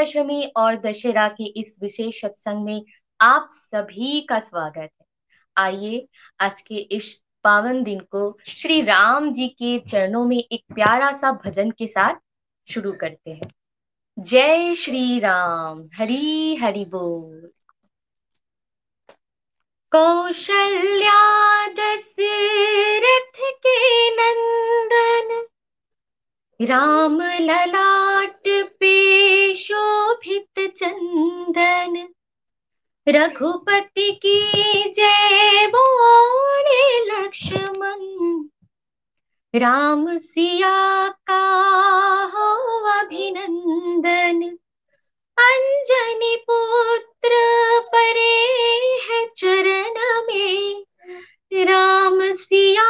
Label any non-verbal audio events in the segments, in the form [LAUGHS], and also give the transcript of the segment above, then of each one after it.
विजयदशमी और दशहरा के इस विशेष सत्संग में आप सभी का स्वागत है। आइए, आज के इस पावन दिन को श्री राम जी के चरणों में एक प्यारा सा भजन के साथ शुरू करते हैं। जय श्री राम, हरी, हरि बोल। कौशल्या दशरथ के नंदन, राम ललाट पे शोभित चंदन रघुपति की जय बोले लक्ष्मण। राम सिया का हो अभिनंदन। अंजनी पुत्र परे है चरण में। राम सिया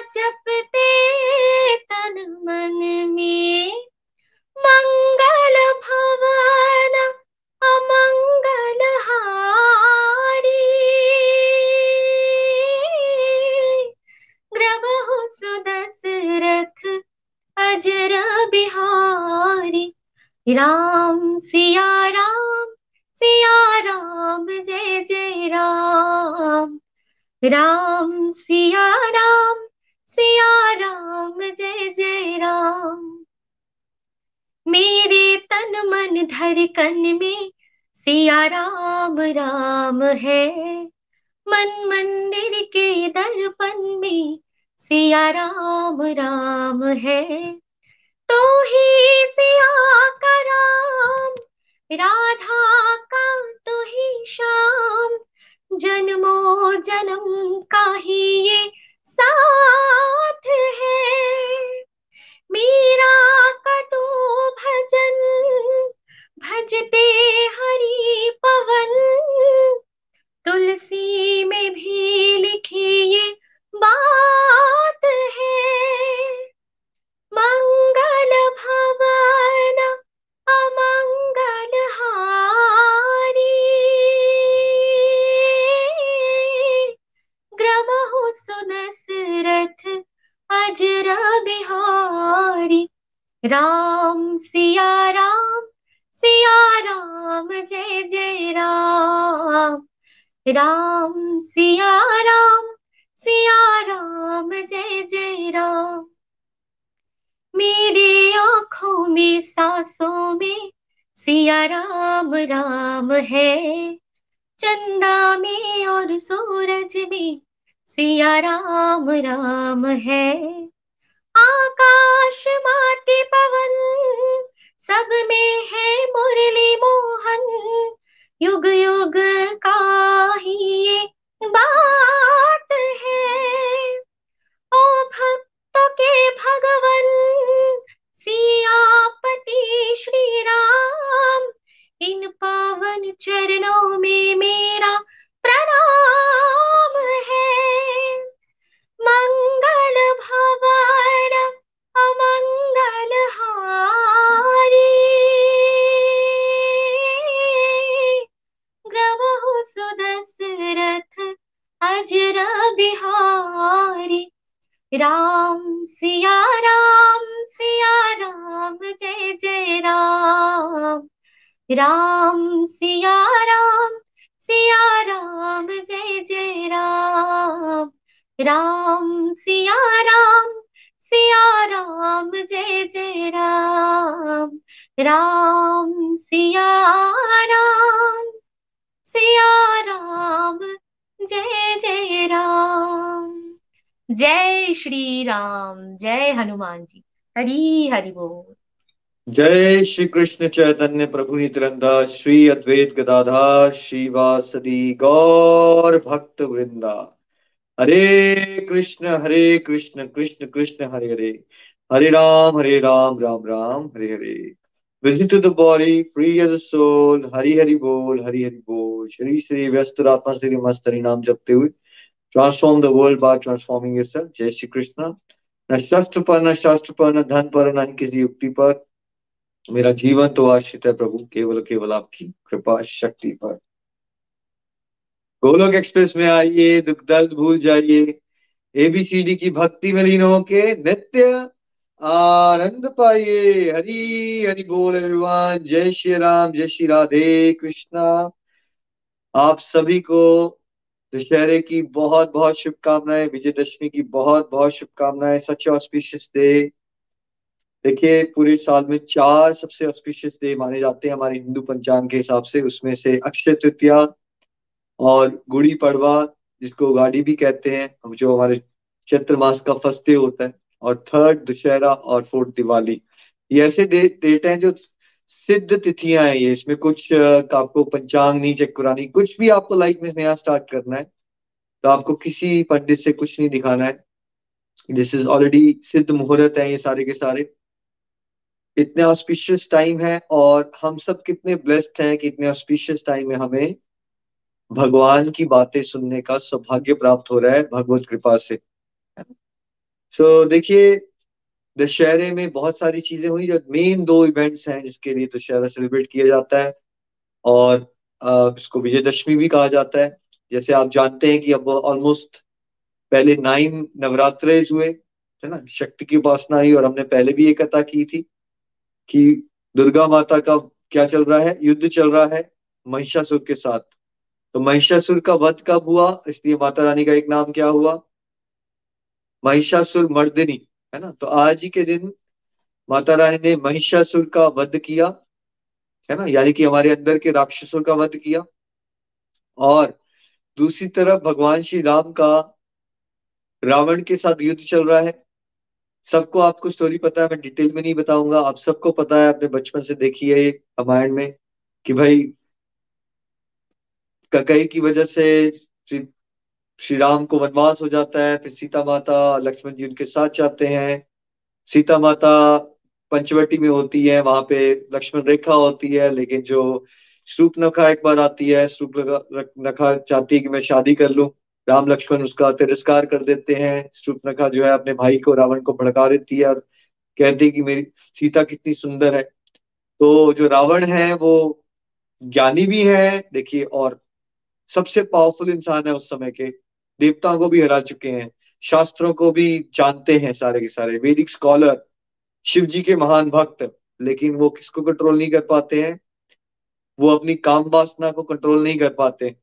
जपते तन मन में। मंगल भवन अमंगल हारी ग्रबहु सुदशरथ अजर बिहारी राम सिया राम सिया राम जय जय राम राम सिया राम सिया राम जय जय राम मेरे तन मन धर कन में सिया राम राम है। मन मंदिर के दर्पण में सिया राम राम है। तो ही सिया का राम, राधा का तो ही श्याम जन्मो जन्म जय श्री कृष्ण चैतन्य प्रभु नित्यानंदा, श्री अद्वैत गदाधार श्रीवासदि गौर भक्त वृंदा। Hare Krishna Hare Krishna Krishna Krishna, Hare Hare. Hare Ram Hare Ram Ram Ram, Hare Hare. Visit the body free as soul Hari Hari बोल, हरि हरि बोल। श्री श्री व्यस्त आत्मा श्री मस्त हरि नाम जपते हुए। Transform the world by transforming yourself जय श्री कृष्ण। न शस्त्र पर, न शास्त्र पर, न धन पर, न किसी युक्ति पर। मेरा जीवन तो आश्रित है प्रभु, केवल केवल आपकी कृपा शक्ति पर। गोलोक एक्सप्रेस में आइए, दुख, दर्द भूल जाइए। एबीसीडी की भक्ति में लीन होके नित्य आनंद पाइए। हरी, हरि बोल एवरीवन जय श्री राम, जय श्री राधे कृष्णा। आप सभी को दशहरे की बहुत बहुत शुभकामनाएँ, विजयदशमी की बहुत बहुत शुभकामनाएँ सच ऑस्पिशियस डे देखिए, पूरे साल में चार सबसे ऑस्पिशियस डे माने जाते हैं हमारे हिंदू पंचांग के हिसाब से। उसमें से अक्षय तृतीया और गुड़ी पड़वा, जिसको गाड़ी भी कहते हैं जो हमारे चैत्र मास का फ़र्स्ट डे होता है, और थर्ड दुशहरा और फोर्थ दिवाली। ये ऐसे डेट हैं जो सिद्ध तिथियाँ हैं ये। इसमें कुछ आपको पंचांग नहीं, चेक करानी, कुछ भी आपको लाइफ में नया स्टार्ट करना है तो आपको किसी पंडित से कुछ नहीं दिखाना है। दिस इज़ ऑलरेडी सिद्ध मुहूर्त है ये सारे के सारे। इतने ऑस्पिशियस टाइम है और हम सब कितने ब्लेस्ड हैं कि इतने ऑस्पिशियस टाइम में हमें भगवान की बातें सुनने का सौभाग्य प्राप्त हो रहा है भगवत कृपा से। सो so, देखिए दशहरे में बहुत सारी चीज़ें हुई जो मेन दो इवेंट्स हैं जिसके लिए दशहरा सेलिब्रेट किया जाता है और इसको विजयदशमी भी कहा जाता है। जैसे आप जानते हैं कि अब ऑलमोस्ट पहले नाइन नवरात्र हुए है ना? शक्ति की उपासना हुई और हमने पहले भी एक कथा की थी। कि दुर्गा माता का क्या चल रहा है? युद्ध चल रहा है महिषासुर के साथ। तो महिषासुर का वध कब हुआ? इसलिए माता रानी का एक नाम क्या हुआ? महिषासुर मर्दिनी, है ना? तो आज ही के दिन माता रानी ने महिषासुर का वध किया, है ना? यानी कि हमारे अंदर के राक्षसों का वध किया। और दूसरी तरफ़ भगवान श्री राम का रावण के साथ युद्ध चल रहा है। सबको आपको स्टोरी पता है, मैं डिटेल में नहीं बताऊँगा। आप सबको पता है अपने बचपन से देखी है रामायण में, कि भाई ककई की वजह से श्री राम को वनवास हो जाता है, फिर सीता माता लक्ष्मण जी उनके साथ जाते हैं। सीता माता पंचवटी में होती है, वहाँ पे लक्ष्मण रेखा होती है, लेकिन जो श्रूप नखा एक बार आती है श्रूप नखा चाहती है कि मैं शादी कर लूँ राम लक्ष्मण उसका तिरस्कार कर देते हैं। श्रुपनखा जो है अपने भाई को रावण को भड़का देती है और कहती है कि मेरी सीता कितनी सुंदर है। तो जो रावण है वो ज्ञानी भी है, देखिए, और सबसे पावरफुल इंसान है उस समय के। देवताओं को भी हरा चुके हैं, शास्त्रों को भी जानते हैं सारे के सारे। वैदिक स्कॉलर शिव जी के महान भक्त, लेकिन वो किसको कंट्रोल नहीं कर पाते हैं? वो अपनी काम वासना को कंट्रोल नहीं कर पाते।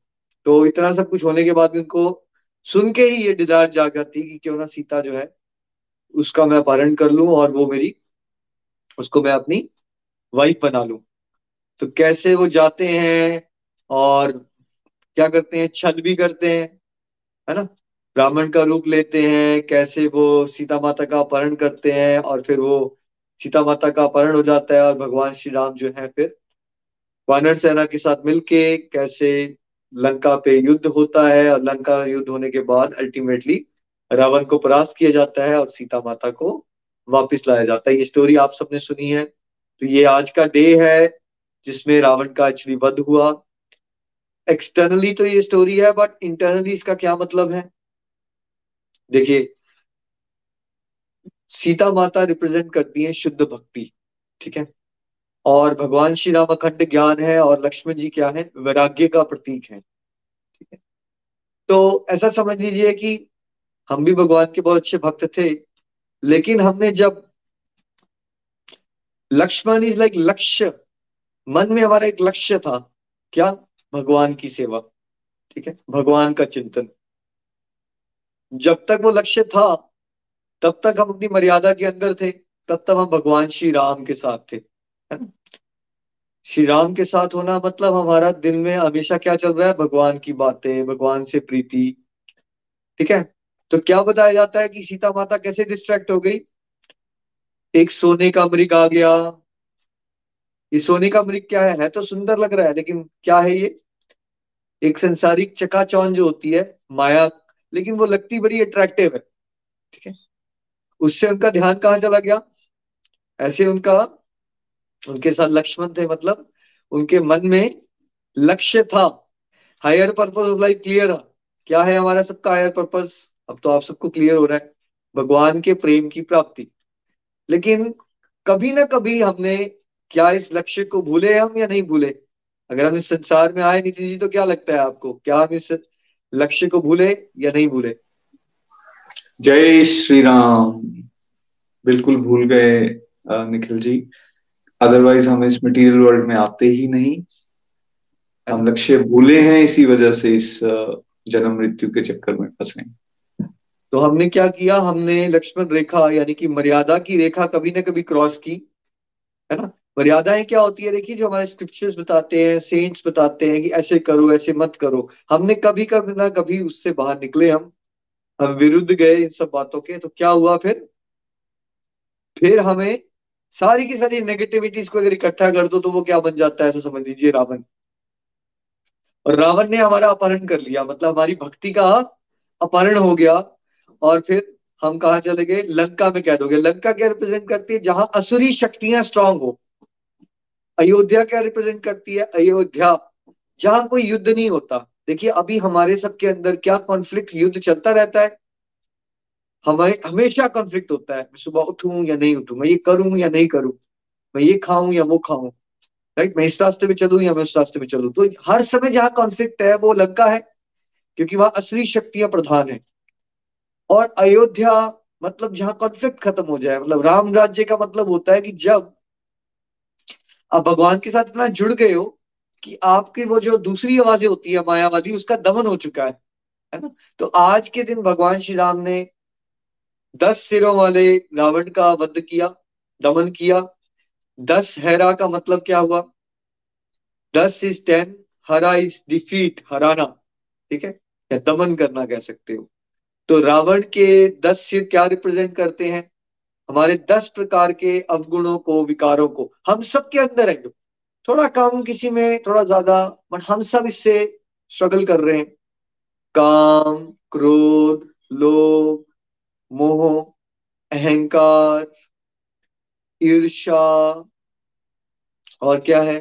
तो इतना सब कुछ होने के बाद भी उनको सुन के ही ये डिज़ायर जाग जाती है कि क्यों ना सीता जो है, उसका मैं अपहरण कर लूँ और वो मेरी, उसको मैं अपनी वाइफ बना लूँ। तो कैसे वो जाते हैं और क्या करते हैं? छल भी करते हैं, है ना? ब्राह्मण का रूप लेते हैं, कैसे वो सीता माता का अपहरण करते हैं और फिर वो सीता माता का अपहरण हो जाता है और भगवान श्री राम जो है फिर वानर सेना के साथ मिलके कैसे लंका पे युद्ध होता है और लंका युद्ध होने के बाद अल्टीमेटली रावण को परास्त किया जाता है और सीता माता को वापस लाया जाता है। ये स्टोरी आप सबने सुनी है। तो ये आज का डे है जिसमें रावण का एक्चुअली वध हुआ। एक्सटर्नली तो ये स्टोरी है बट इंटरनली इसका क्या मतलब है? देखिए, सीता माता रिप्रेजेंट करती है शुद्ध भक्ति, ठीक है? और भगवान श्री राम अखंड ज्ञान है और लक्ष्मण जी क्या है? वैराग्य का प्रतीक है। ठीक है। तो ऐसा समझ लीजिए कि हम भी भगवान के बहुत अच्छे भक्त थे, लेकिन हमने जब लक्ष्मण इज़ लाइक लक्ष्य, मन में हमारा एक लक्ष्य था, क्या? भगवान की सेवा। ठीक है? भगवान का चिंतन। जब तक वो लक्ष्य था, तब तक हम अपनी मर्यादा के अंदर थे, तब तक हम भगवान श्री राम के साथ थे। है ना? श्री राम के साथ होना मतलब हमारा दिल में हमेशा क्या चल रहा है? भगवान की बातें, भगवान से प्रीति। ठीक है? तो क्या बताया जाता है कि सीता माता कैसे डिस्ट्रैक्ट हो गई? एक सोने का मृग आ गया। ये सोने का मृग क्या है? है तो सुंदर लग रहा है, लेकिन क्या है ये? एक संसारिक चकाचौन जो होती है, माया, लेकिन वो लगती बड़ी अट्रैक्टिव है। ठीक है? उससे उनका ध्यान कहाँ चला गया? ऐसे उनका उनके साथ लक्ष्मण थे मतलब उनके मन में लक्ष्य था। Higher purpose of life clear क्या है हमारा सबका हायर पर्पज अब तो आप सबको क्लियर हो रहा है। भगवान के प्रेम की प्राप्ति। लेकिन कभी ना कभी हमने क्या इस लक्ष्य को भूले हम या नहीं भूले? अगर हम इस संसार में आए नितिन जी तो क्या लगता है आपको? क्या हम इस लक्ष्य को भूले या नहीं भूले? जय श्री राम। बिल्कुल भूल गए निखिल जी। अदरवाइज़ हम इस मटेरियल वर्ल्ड में आते ही नहीं। हम लक्ष्य भूले हैं, इसी वजह से इस जन्म मृत्यु के चक्कर में फंसे तो हमने क्या किया? हमने लक्ष्मण रेखा, यानी कि मर्यादा की रेखा कभी ना कभी क्रॉस की, है ना? मर्यादाएँ क्या होती है? देखिए, जो हमारे स्क्रिप्चर्स बताते हैं सेंट्स बताते हैं कि ऐसे करो, ऐसे मत करो। हमने कभी कभी ना कभी उससे बाहर निकले हम। हम विरुद्ध गए इन सब बातों के। तो क्या हुआ फिर? फिर हमें सारी की सारी नेगेटिविटीज को अगर इकट्ठा कर दो तो वो क्या बन जाता है ऐसा समझ लीजिए रावण। और रावण ने हमारा अपहरण कर लिया मतलब हमारी भक्ति का अपहरण हो गया, और फिर हम कहा चले गए? लंका में कह दोगे लंका क्या रिप्रेजेंट करती है? जहाँ असुरी शक्तियाँ स्ट्रांग हो। अयोध्या क्या रिप्रेजेंट करती है? अयोध्या। जहाँ कोई युद्ध नहीं होता। देखिए, अभी हमारे सबके अंदर क्या कॉन्फ्लिक्ट युद्ध चलता रहता है? हमें हमेशा कॉन्फ्लिक्ट होता है। मैं सुबह उठूं या नहीं उठूं, मैं ये करूँ या नहीं करूँ, मैं ये खाऊं या वो खाऊं राइट मैं इस रास्ते में चलूँ या मैं उस रास्ते में चलूँ। तो हर समय जहाँ कॉन्फ्लिक्ट है, वो लंका है, क्योंकि वहाँ असली शक्तियाँ प्रधान है। और अयोध्या मतलब जहाँ कॉन्फ्लिक्ट खत्म हो जाए मतलब राम राज्य का मतलब होता है कि जब आप भगवान के साथ इतना जुड़ गए हो कि आपकी वो जो दूसरी आवाज़ें होती है, मायावादी, उसका दमन हो चुका है है ना? तो आज के दिन भगवान श्री राम ने दस सिरों वाले रावण का वध किया, दमन किया। दस हैरा का मतलब क्या हुआ? दस इज़ टेन, हरा इज़ डिफीट, हराना। ठीक है? या दमन करना कह सकते हो। तो रावण के दस सिर क्या रिप्रेजेंट करते हैं? हमारे दस प्रकार के अवगुणों को, विकारों को। हम सब के अंदर है जो। थोड़ा कम किसी में, थोड़ा ज़्यादा बट हम सब इससे स्ट्रगल कर रहे हैं। काम, क्रोध, लोभ मोह, अहंकार ईर्षा और क्या है?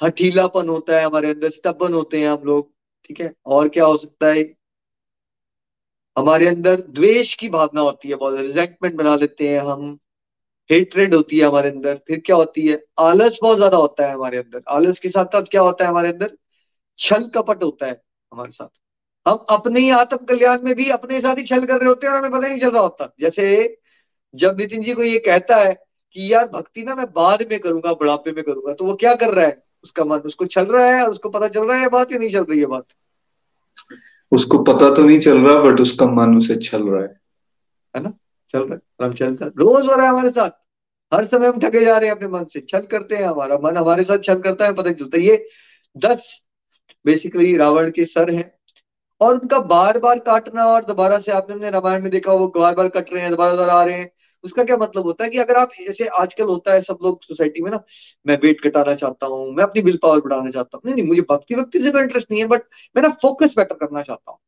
हठीलापन होता है हमारे अंदर स्तबन होते हैं हम लोग, ठीक है? और क्या हो सकता है? हमारे अंदर द्वेष की भावना होती है, बहुत रिजेंटमेंट बना लेते हैं हम हेट्रेड होती है हमारे अंदर, फिर क्या होती है? आलस बहुत ज़्यादा होता है हमारे अंदर, आलस के साथ साथ क्या होता है हमारे अंदर? छल कपट होता है हमारे साथ। हम अपने ही आत्म कल्याण में भी अपने साथ ही छल कर रहे होते हैं और हमें पता नहीं चल रहा होता। जैसे जब नितिन जी को ये कहता है कि यार भक्ति ना मैं बाद में करूँगा बुढ़ापे में करूँगा तो वो क्या कर रहा है? उसका मन उसको चल रहा है और उसको पता चल रहा है बात या नहीं चल रही है बात? उसको पता तो नहीं चल रहा बट उसका मन उसे चल रहा है। है ना? चल रहा है हम चलता रोज हो रहा है हमारे साथ। हर समय हम थके जा रहे हैं अपने मन से। छल करते हैं हमारा मन हमारे साथ छल करता है पता नहीं चलता। ये दस बेसिकली रावण के सर हैं। और उनका बार बार काटना और दोबारा से आपने रामायण में देखा, वो बार बार कट रहे हैं, दोबारा दोबारा आ रहे हैं। उसका क्या मतलब होता है कि अगर आप ऐसे आजकल होता है सब लोग सोसाइटी में ना, मैं वेट घटाना चाहता हूँ, मैं अपनी विल पावर बढ़ाना चाहता हूँ। नहीं नहीं, मुझे भक्ति भक्ति से कोई इंटरेस्ट नहीं है बट मैं ना फोकस बेटर करना चाहता हूँ।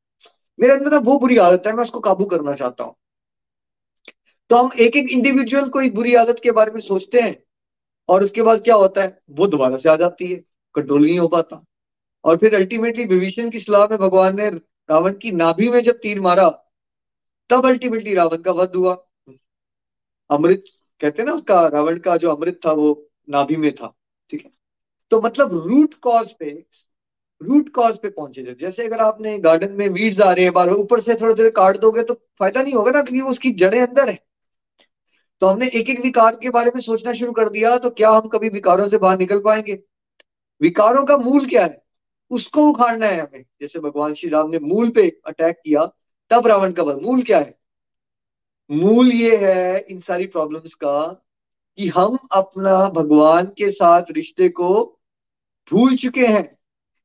मेरे अंदर ना वो बुरी आदत है, मैं उसको काबू करना चाहता हूँ। तो हम एक एक इंडिविजुअल को कोई बुरी आदत के बारे में सोचते हैं, और उसके बाद क्या होता है? वो दोबारा से आ जाती है कंट्रोल नहीं हो पाता। और फिर अल्टीमेटली विभीषण की सलाह में भगवान ने रावण की नाभि में जब तीर मारा, तब अल्टीमेटली रावण का वध हुआ। अमृत, कहते ना उसका, रावण का जो अमृत था वो नाभि में था, ठीक है? तो मतलब रूट कॉज पे रूट कॉज पे पहुँचे जब। जैसे अगर आपने गार्डन में वीड्स आ रहे हैं बार ऊपर से थोड़े देर काट दोगे तो फ़ायदा नहीं होगा ना, क्योंकि उसकी जड़ें अंदर है। तो हमने एक एक विकार के बारे में सोचना शुरू कर दिया तो क्या हम कभी विकारों से बाहर निकल पाएँगे? विकारों का मूल क्या है? उसको उखाड़ना है हमें। जैसे भगवान श्री राम ने मूल पे अटैक किया, तब रावण का वध मूल क्या है? मूल ये है इन सारी प्रॉब्लम्स का कि हम अपना भगवान के साथ रिश्ते को भूल चुके हैं।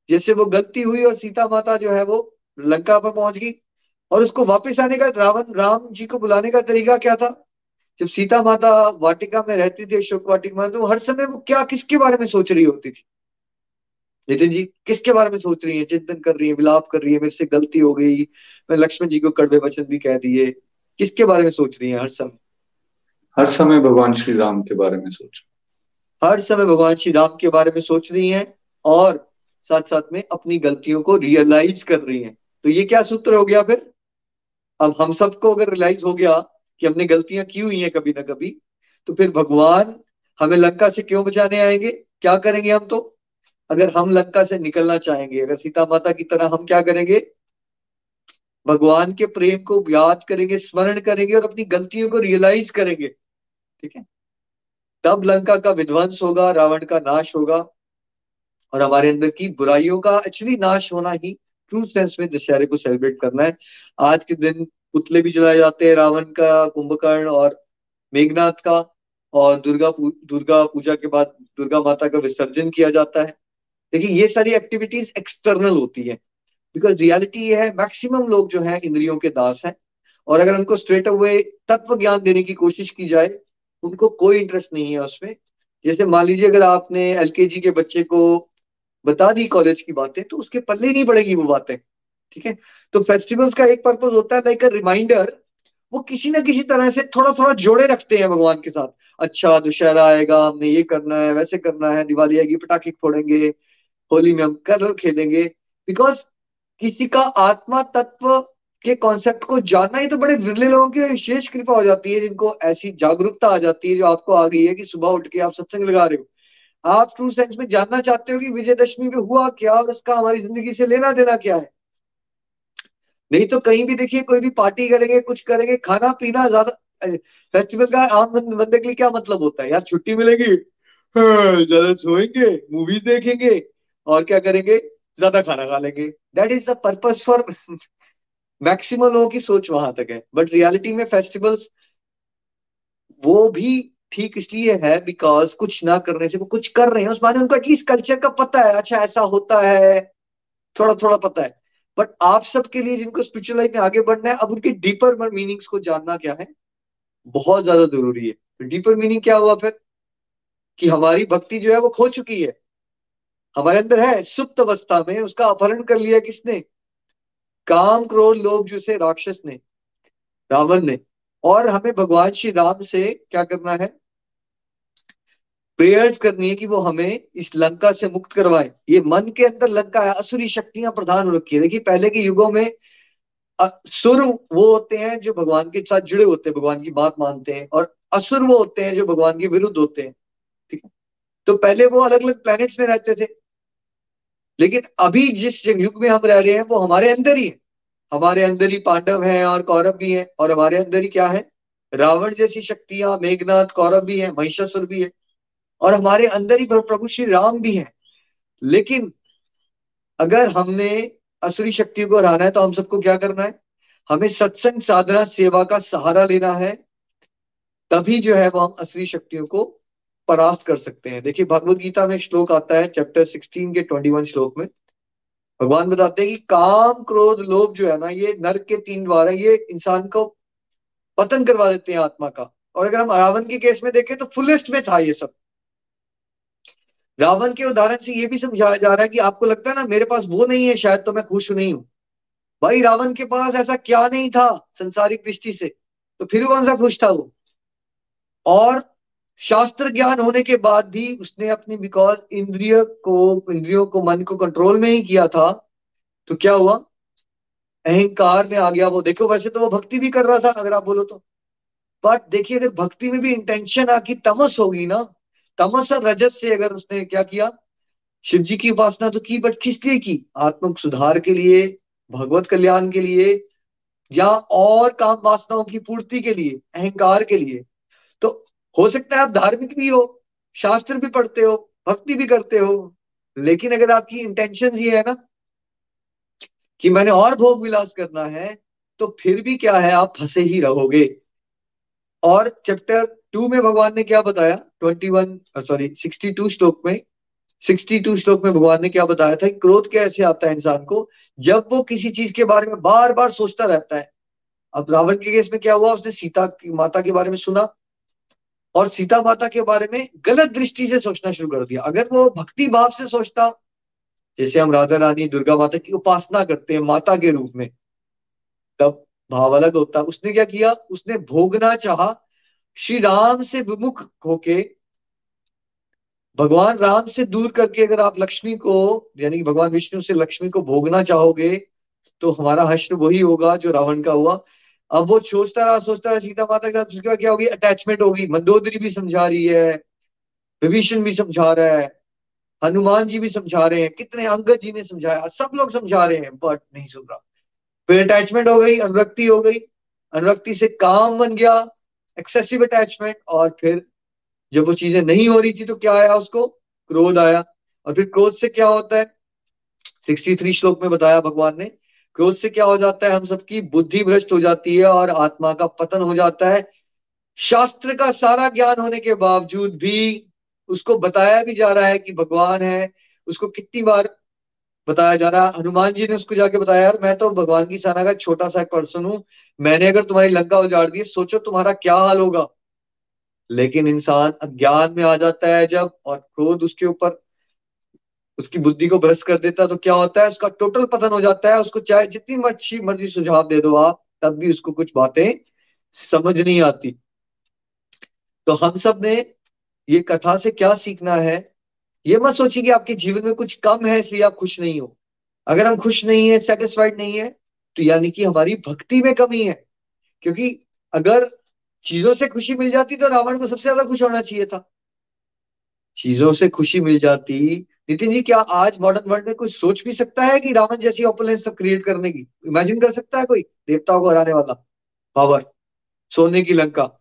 जैसे वो गलती हुई और सीता माता जो है वो लंका पर पहुँच गई। और उसको वापस आने का, रावण, राम जी को बुलाने का तरीका क्या था? जब सीता माता वाटिका में रहती थी, अशोक वाटिका में तो हर समय वो क्या, किसके बारे में सोच रही होती थी? नितिन जी किसके बारे में सोच रही है? चिंतन कर रही है विलाप कर रही है मेरे से गलती हो गई। मैं लक्ष्मण जी को कड़वे वचन भी कह दिए। किसके बारे में सोच रही है हर समय? हर समय भगवान श्री राम के बारे में सोच हर समय भगवान श्री राम के बारे में सोच रही हैं और साथ साथ में अपनी गलतियों को रियलाइज़ कर रही है। तो ये क्या सूत्र हो गया फिर? अब हम सबको अगर रियलाइज़ हो गया कि हमने गलतियाँ की हुई हैं कभी ना कभी तो फिर भगवान हमें लंका से क्यों बचाने आएँगे? क्या करेंगे हम तो? अगर हम लंका से निकलना चाहेंगे अगर सीता माता की तरह हम क्या करेंगे? भगवान के प्रेम को याद करेंगे स्मरण करेंगे और अपनी गलतियों को रियलाइज़ करेंगे। ठीक है? तब लंका का विध्वंस होगा रावण का नाश होगा और हमारे अंदर की बुराइयों का एक्चुअली नाश होना ही ट्रू सेंस में दशहरे को सेलिब्रेट करना है। आज के दिन पुतले भी जलाए जाते हैं रावण का कुंभकर्ण और मेघनाथ का और दुर्गा पू, दुर्गा पूजा के बाद दुर्गा माता का विसर्जन किया जाता है। देखिए, ये सारी एक्टिविटीज़ एक्सटर्नल होती है। बिकॉज़ रियलिटी ये है मैक्सिमम लोग जो है, इंद्रियों के दास हैं। और अगर उनको स्ट्रेट अवे तत्व ज्ञान देने की कोशिश की जाए, उनको कोई इंटरेस्ट नहीं है उसमें। जैसे मान लीजिए, अगर आपने एल के बच्चे को बता दी कॉलेज की बातें तो उसके पल्ले नहीं पड़ेगी वो बातें, ठीक है? तो फेस्टिवल्स का एक पर्पज होता है लाइक अ रिमाइंडर वो किसी ना किसी तरह से थोड़ा थोड़ा जोड़े रखते हैं भगवान के साथ। अच्छा दुशहरा आएगा, हमने ये करना है, वैसे करना है, दिवाली आएगी, पटाखे फोड़ेंगे होली में हम कलर खेलेंगे। बिकॉज़ किसी का आत्मा तत्व के कॉन्सेप्ट को जानना ही तो बड़े विरले लोगों की विशेष कृपा हो जाती है जिनको ऐसी जागरूकता आ जाती है जो आपको आ गई है कि सुबह उठ के आप सत्संग लगा रहे हो। आप ट्रू सेंस में जानना चाहते हो कि विजयदशमी में हुआ क्या और उसका हमारी ज़िंदगी से लेना देना क्या है? नहीं तो कहीं भी देखिए कोई भी पार्टी करेंगे कुछ करेंगे खाना पीना ज़्यादा फेस्टिवल का आम बंदे के लिए क्या मतलब होता है? यार छुट्टी मिलेगी हाँ, ज़्यादा सोएँगे मूवीज़ देखेंगे और क्या करेंगे? ज़्यादा खाना खा लेंगे। That is the purpose for maximum लोगों की सोच वहाँ तक है। बट रियलिटी में फेस्टिवल्स वो भी ठीक इसलिए है बिकॉज़ कुछ ना करने से वो कुछ कर रहे हैं। उस बारे में उनको एटलीस्ट कल्चर का पता है। अच्छा ऐसा होता है। थोड़ा थोड़ा पता है। बट आप सबके लिए जिनको स्पिरिचुअल लाइफ में आगे बढ़ना है, अब उनके डीपर मीनिंग्स को जानना क्या है? बहुत ज़्यादा ज़रूरी है। डीपर मीनिंग क्या हुआ फिर? कि हमारी भक्ति जो है वो खो चुकी है। हमारे अंदर है, सुप्त अवस्था में उसका अपहरण कर लिया किसने? काम क्रोध लोग जो से राक्षस ने, रावण ने। और हमें भगवान श्री राम से क्या करना है? प्रेयर्स करनी है कि वो हमें इस लंका से मुक्त करवाए। ये मन के अंदर लंका है, असुरी शक्तियाँ प्रधान रखी है। देखिए, पहले के युगों में सुर वो होते हैं जो भगवान के साथ जुड़े होते हैं, भगवान की बात मानते हैं। और असुर वो होते हैं जो भगवान के विरुद्ध होते हैं, ठीक है? तो पहले वो अलग अलग प्लैनेट्स में रहते थे। लेकिन अभी जिस युग में हम रह रहे हैं, वो हमारे अंदर ही है। हमारे अंदर ही पांडव हैं और कौरव भी हैं, और हमारे अंदर ही क्या है? रावण जैसी शक्तियाँ, मेघनाथ, कौरव भी है, महिषासुर भी है, और हमारे अंदर ही प्रभु श्री राम भी है। लेकिन अगर हमने असुरी शक्ति को हराना है तो हम सबको क्या करना है? हमें सत्संग साधना सेवा का सहारा लेना है। तभी जो है वो हम असुरी शक्तियों को परास्त कर सकते हैं। देखिए, भगवत गीता में श्लोक आता है चैप्टर 16 के 21 श्लोक में। भगवान बताते हैं कि काम, क्रोध, लोभ जो है ना, ये नर्क के तीन द्वार है। ये इंसान को पतन करवा देते हैं आत्मा का। और अगर हम रावण के केस में देखें तो फुलेस्ट में था ये सब। रावण के उदाहरण से ये भी समझाया जा रहा है कि आपको लगता है ना, मेरे पास वो नहीं है, शायद तो मैं खुश नहीं हूँ। भाई, रावण के पास ऐसा क्या नहीं था, संसारिक दृष्टि से। तो फिर कौन सा खुश था वो? और शास्त्र ज्ञान होने के बाद भी उसने अपनी बिकॉज़ इंद्रिय को, इंद्रियों को, मन को कंट्रोल में ही किया था तो क्या हुआ? अहंकार में आ गया वो। देखो, वैसे तो वो भक्ति भी कर रहा था, अगर आप बोलो तो। बट देखिए, अगर भक्ति में भी इंटेंशन आकी तमस होगी ना, तमस और रजस से अगर उसने क्या किया? शिव जी की उपासना तो की बट किस लिए की? आत्म सुधार के लिए, भगवत कल्याण के लिए, या और काम वासनाओं की पूर्ति के लिए, अहंकार के लिए। हो सकता है आप धार्मिक भी हो, शास्त्र भी पढ़ते हो, भक्ति भी करते हो, लेकिन अगर आपकी इंटेंशन ये है ना कि मैंने और भोग विलास करना है तो फिर भी क्या है, आप फंसे ही रहोगे। और चैप्टर टू में भगवान ने क्या बताया? Twenty one sorry sixty two श्लोक में सिक्सटी टू श्लोक में भगवान ने क्या बताया था क्रोध कैसे आता है इंसान को? जब वो किसी चीज़ के बारे में बार बार सोचता रहता है। अब रावण के केस में क्या हुआ? उसने सीता की, माता के बारे में सुना। और सीता माता के बारे में गलत दृष्टि से सोचना शुरू कर दिया। अगर वो भक्ति भाव से सोचता, जैसे हम राधा रानी, दुर्गा माता की उपासना करते हैं माता के रूप में, तब भाव अलग होता। उसने क्या किया? उसने भोगना चाहा, श्री राम से विमुख होके, भगवान राम से दूर करके अगर आप लक्ष्मी को, यानी कि भगवान विष्णु से लक्ष्मी को भोगना चाहोगे तो हमारा हश्र वही होगा जो रावण का हुआ। अब वो सोचता रहा सोचता रहा, सीता माता के साथ, उसका क्या होगी? अटैचमेंट होगी। मंदोदरी भी समझा रही है। विभीषण भी समझा रहा है। हनुमान जी भी समझा रहे हैं। कितने अंगद जी ने समझाया। सब लोग समझा रहे हैं बट नहीं सुन रहा। फिर अटैचमेंट हो गई, अनुरक्ति हो गई। अनुरक्ति से काम बन गया एक्सेसिव अटैचमेंट और फिर जब वो चीज़ें नहीं हो रही थी तो क्या आया उसको? क्रोध आया। और फिर क्रोध से क्या होता है? सिक्सटी थ्री श्लोक में बताया भगवान ने क्रोध से क्या हो जाता है? हम सबकी बुद्धि भ्रष्ट हो जाती है और आत्मा का पतन हो जाता है। शास्त्र का सारा ज्ञान होने के बावजूद भी उसको बताया भी जा रहा है कि भगवान है। उसको कितनी बार बताया जा रहा है? हनुमान जी ने उसको जाके बताया, यार, मैं तो भगवान की सेना का छोटा सा पर्सन हूँ। मैंने अगर तुम्हारी लंका उजाड़ दी, सोचो तुम्हारा क्या हाल होगा? लेकिन इंसान अज्ञान में आ जाता है जब और क्रोध उसके ऊपर उसकी बुद्धि को भ्रष्ट कर देता है तो क्या होता है? उसका टोटल पतन हो जाता है। उसको चाहे जितनी मर्ज़ी मर्ज़ी सुझाव दे दो आप, तब भी उसको कुछ बातें समझ नहीं आती। तो हम सबने ये कथा से क्या सीखना है? ये मत सोचिए कि आपके जीवन में कुछ कम है, इसलिए आप खुश नहीं हो। अगर हम खुश नहीं है सेटिस्फाइड नहीं है तो यानी कि हमारी भक्ति में कमी है। क्योंकि अगर चीज़ों से खुशी मिल जाती तो रावण को सबसे ज़्यादा खुश होना चाहिए था। चीज़ों से खुशी मिल जाती नितिन जी क्या आज मॉडर्न वर्ल्ड में कोई सोच भी सकता है कि रावण जैसी ऑपोलेंस सब क्रिएट करने की? इमेजिन कर सकता है कोई देवताओं को हराने वाला? पावर सोने की लंका.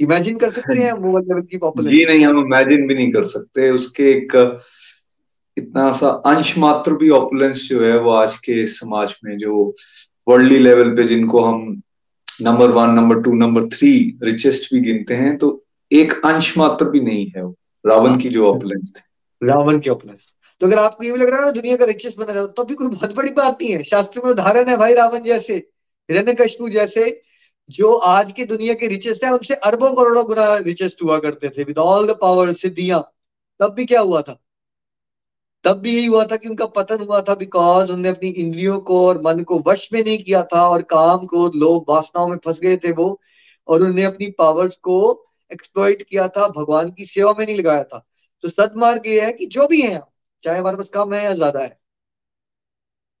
इमेजिन कर सकते हैं [LAUGHS] वो लेवल की पॉपुलेशन जी नहीं हम इमेजिन भी नहीं कर सकते. उसके एक इतना सा अंश मात्र भी ऑपुलेंस जो है वो आज के समाज में जो वर्ल्डली लेवल पे जिनको हम number one number two number three richest भी गिनते हैं तो एक अंश मात्र भी नहीं है वो रावण की जो ऑपुलेंस थी। रावण के ऑपुलेंस तो अगर आपको ये भी लग रहा है ना, दुनिया का रिचेस्ट बना जाए तो भी कोई बहुत बड़ी बात नहीं है। शास्त्र में उदाहरण है भाई रावण जैसे हिरण्यकश्यप जैसे, जो आज की दुनिया के रिचेस्ट है, उनसे अरबों करोड़ों गुना रिचेस्ट हुआ करते थे विद ऑल द पावर सिद्धियाँ। तब भी क्या हुआ था? तब भी यही हुआ था कि उनका पतन हुआ था बिकॉज़ उनने अपनी इंद्रियों को और मन को वश में नहीं किया था, और काम, क्रोध, लोभ, वासनाओं में फंस गए थे वो, और उन्होंने अपनी पावर्स को एक्सप्लॉइट किया था, भगवान की सेवा में नहीं लगाया था। तो सदमार्ग ये है कि जो भी है, चाहे हमारे पास कम है या ज़्यादा है,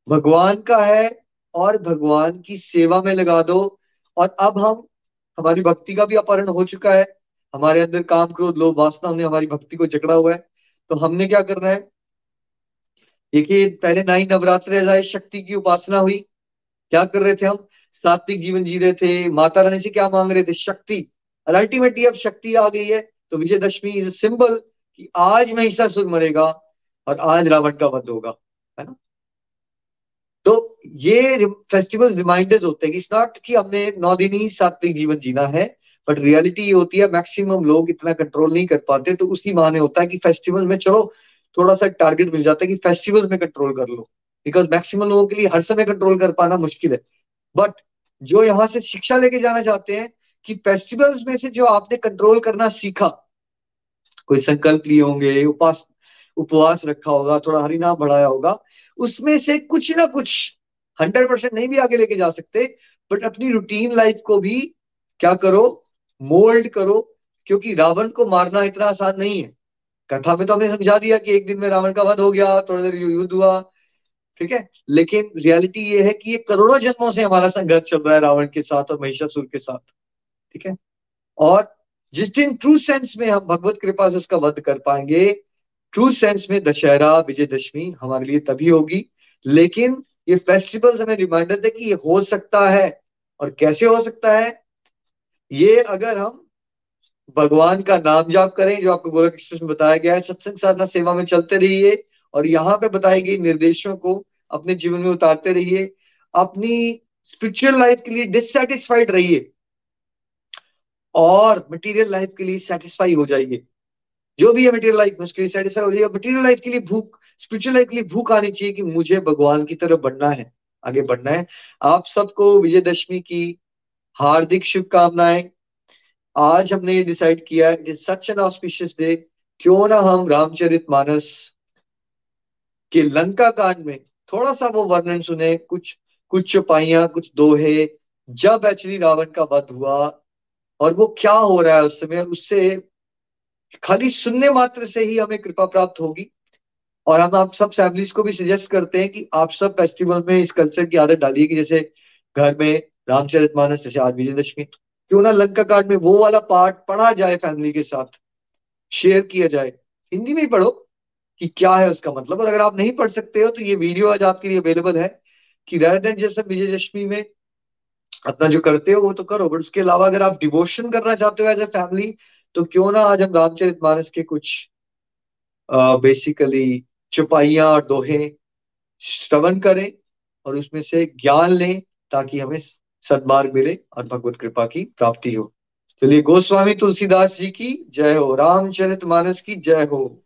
भगवान का है और भगवान की सेवा में लगा दो। और अब हम, हमारी भक्ति का भी अपहरण हो चुका है। हमारे अंदर काम क्रोध लोभ वासना ने हमारी भक्ति को जकड़ा हुआ है। तो हमने क्या करना है? देखिए, पहले नाई नवरात्र शक्ति की उपासना हुई। क्या कर रहे थे हम? सात्विक जीवन जी रहे थे। माता रानी से क्या मांग रहे थे? शक्ति। और अल्टीमेटली अब शक्ति आ गई है। तो विजयदशमी इज़ सिंबल कि आज महिषासुर मरेगा और आज रावण का वध होगा, है ना? तो ये फेस्टिवल रिमाइंडर्स होते हैं कि इट्स नॉट कि हमने नौ दिन ही सात्विक जीवन जीना है बट रियलिटी ये होती है मैक्सिमम लोग इतना कंट्रोल नहीं कर पाते तो उसी माने होता है कि फेस्टिवल में चलो थोड़ा सा टारगेट मिल जाता है कि फेस्टिवल में कंट्रोल कर लो बिकॉज़ मैक्सिमम लोगों के लिए हर समय कंट्रोल कर पाना मुश्किल है। बट जो यहाँ से शिक्षा लेके जाना चाहते हैं कि फेस्टिवल्स में से जो आपने कंट्रोल करना सीखा कोई संकल्प लिए होंगे उपास उपवास रखा होगा, थोड़ा हरिनाम बढ़ाया होगा, उसमें से कुछ ना कुछ हंड्रेड परसेंट नहीं भी आगे लेके जा सकते बट अपनी रूटीन लाइफ को भी क्या करो मोल्ड करो, क्योंकि रावण को मारना इतना आसान नहीं है। कथा में तो हमने समझा दिया कि एक दिन में रावण का वध हो गया, थोड़ी देर युद्ध हुआ, ठीक है? लेकिन रियलिटी ये है कि ये करोड़ों जन्मों से हमारा संघर्ष चल रहा है रावण के साथ और महिषासुर के साथ, ठीक है? और जिस दिन ट्रू सेंस में हम भगवत कृपा से उसका वध कर पाएँगे ट्रू सेंस में दशहरा, विजयदशमी हमारे लिए तभी होगी। लेकिन ये फेस्टिवल हमें रिमाइंडर दे कि ये हो सकता है। और कैसे हो सकता है? ये अगर हम भगवान का नाम जाप करें, जो आपको गोलक एक्सप्रेस में बताया गया है, सत्संग साधना सेवा में चलते रहिए और यहाँ पे बताई गई निर्देशों को अपने जीवन में उतारते रहिए। अपनी स्पिरिचुअल लाइफ के लिए डिससेटिस्फाइड रहिए। और मटेरियल लाइफ के लिए सेटिस्फाई हो जाइए। जो भी है मटेरियल लाइफ उसके लिए सेटिस्फाई हो जाएगा मटेरियल लाइफ के लिए भूख स्पिरिचुअल लाइफ के लिए भूख आनी चाहिए कि मुझे भगवान की तरफ़ बढ़ना है, आगे बढ़ना है। आप सबको विजयदशमी की हार्दिक शुभकामनाएँ। आज हमने ये डिसाइड किया है सच एन ऑस्पिशियस डे क्यों ना हम रामचरित मानस के लंका कांड में थोड़ा सा वो वर्णन सुने, कुछ कुछ चौपाइया कुछ दोहे। जब एक्चुअली रावण का वध हुआ और वो क्या हो रहा है उस समय, उससे खाली सुनने मात्र से ही हमें कृपा प्राप्त होगी। और हम आप सब फैमिलीज़ को भी सजेस्ट करते हैं कि आप सब फेस्टिवल में इस कल्चर की आदत डालिए कि जैसे घर में रामचरित मानस, जैसे आज विजयदशमी, क्यों ना लंका कार्ड में वो वाला पार्ट पढ़ा जाए फैमिली के साथ शेयर किया जाए। हिंदी में ही पढ़ो कि क्या है उसका मतलब। और अगर आप नहीं पढ़ सकते हो तो ये वीडियो आज आपके लिए अवेलेबल है कि देन जैसे विजयदशमी में अपना जो करते हो, वो तो करो बट उसके अलावा अगर आप डिवोशन करना चाहते हो एज ए फैमिली तो क्यों ना आज हम रामचरित मानस के कुछ बेसिकली चुपाइया और दोहे श्रवण करें और उसमें से ज्ञान लें ताकि हमें सदमार्ग मिले और भगवत कृपा की प्राप्ति हो। चलिए, गोस्वामी तुलसीदास जी की जय हो। रामचरित मानस की जय हो।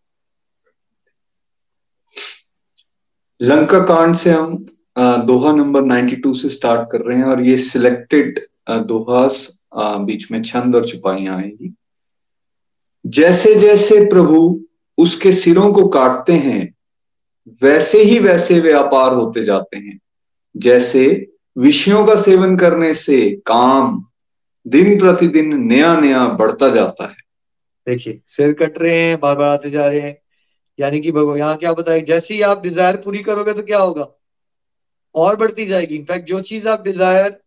लंका कांड से हम दोहा नंबर 92 से स्टार्ट कर रहे हैं और ये सिलेक्टेड दोहास बीच में छंद और छुपाइयाँ आएँगी। जैसे जैसे प्रभु उसके सिरों को काटते हैं, वैसे ही वैसे वे अपार होते जाते हैं। जैसे विषयों का सेवन करने से काम दिन प्रतिदिन नया नया बढ़ता जाता है। देखिए, सिर कट रहे हैं, बार बार आते जा रहे हैं। यानी कि यहाँ क्या बताए जैसे ही आप डिज़ायर पूरी करोगे तो क्या होगा? और बढ़ती जाएगी। इनफैक्ट जो चीज़ आप डिज़ायर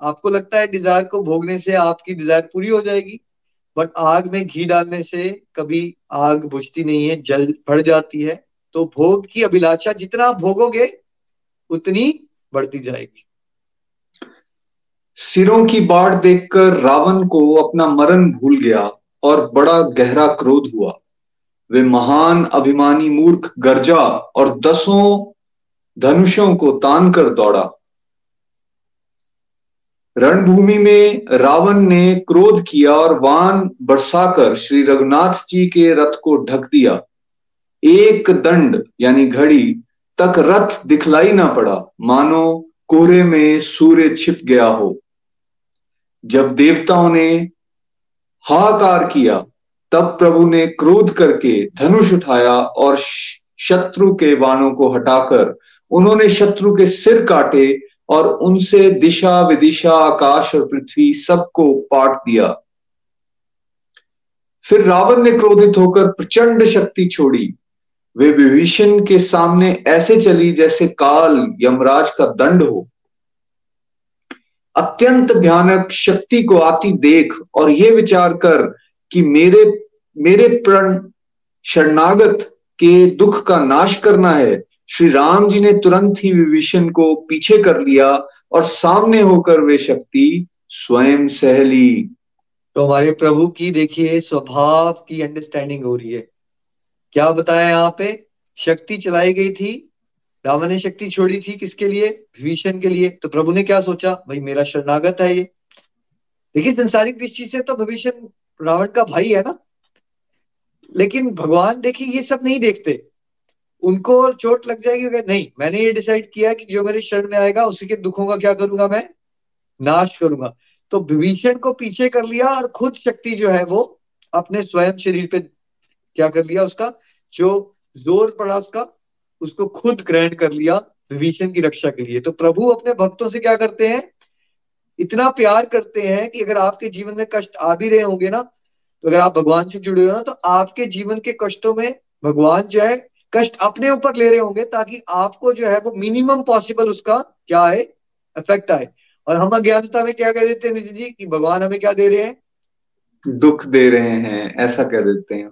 आपको लगता है डिज़ायर को भोगने से आपकी डिज़ायर पूरी हो जाएगी बट आग में घी डालने से कभी आग बुझती नहीं है, जल बढ़ जाती है तो भोग की अभिलाषा जितना आप भोगोगे, उतनी बढ़ती जाएगी। सिरों की बाढ़ देखकर रावण को अपना मरण भूल गया और बड़ा गहरा क्रोध हुआ। वे महान अभिमानी मूर्ख, गर्जा और दसों धनुषों को तान कर दौड़ा। रणभूमि में रावण ने क्रोध किया और वान बरसाकर श्री रघुनाथ जी के रथ को ढक दिया। एक दंड, यानी घड़ी, तक रथ दिखलाई ना पड़ा। मानो कोहरे में सूर्य छिप गया हो। जब देवताओं ने हाकार किया, तब प्रभु ने क्रोध करके धनुष उठाया और शत्रु के बाणों को हटाकर उन्होंने शत्रु के सिर काटे और उनसे दिशा, विदिशा, आकाश और पृथ्वी सबको पाट दिया फिर रावण ने क्रोधित होकर प्रचंड शक्ति छोड़ी। वे विभीषण के सामने ऐसे चली जैसे काल यमराज का दंड हो। अत्यंत भयानक शक्ति को आती देख और ये विचार कर कि मेरे मेरे प्रण शरणागत के दुख का नाश करना है श्री राम जी ने तुरंत ही विभीषण को पीछे कर लिया और सामने होकर वे शक्ति स्वयं सहली। तो हमारे प्रभु की देखिए, स्वभाव की अंडरस्टैंडिंग हो रही है। क्या बताया यहाँ पे शक्ति चलाई गई थी। रावण ने शक्ति छोड़ी थी किसके लिए? भीषण के लिए। तो प्रभु ने क्या सोचा? भाई, मेरा शरणागत है ये। देखिए, संसारिक दृष्टि से तो भविष्य रावण का भाई है ना। लेकिन भगवान, देखिए, ये सब नहीं देखते। उनको चोट लग जाएगी नहीं, मैंने ये डिसाइड किया कि जो मेरे शरण में आएगा, उसी के दुखों का क्या करूँगा मैं? नाश करूँगा। तो विभीषण को पीछे कर लिया और खुद शक्ति जो है वो अपने स्वयं शरीर पे क्या कर लिया उसका? जो ज़ोर पड़ा उसका, उसको खुद ग्रहण कर लिया विभीषण की रक्षा के लिए। तो प्रभु अपने भक्तों से क्या करते हैं? इतना प्यार करते हैं कि अगर आपके जीवन में कष्ट आ भी रहे होंगे ना तो अगर आप भगवान से जुड़े हो ना तो आपके जीवन के कष्टों में भगवान जो है कष्ट अपने ऊपर ले रहे होंगे ताकि आपको जो है वो मिनिमम पॉसिबल उसका क्या आए इफ़ेक्ट आए। और हम अज्ञानता में क्या कह देते हैं निधि जी? कि भगवान हमें क्या दे रहे हैं? दुख दे रहे हैं ऐसा कह देते हैं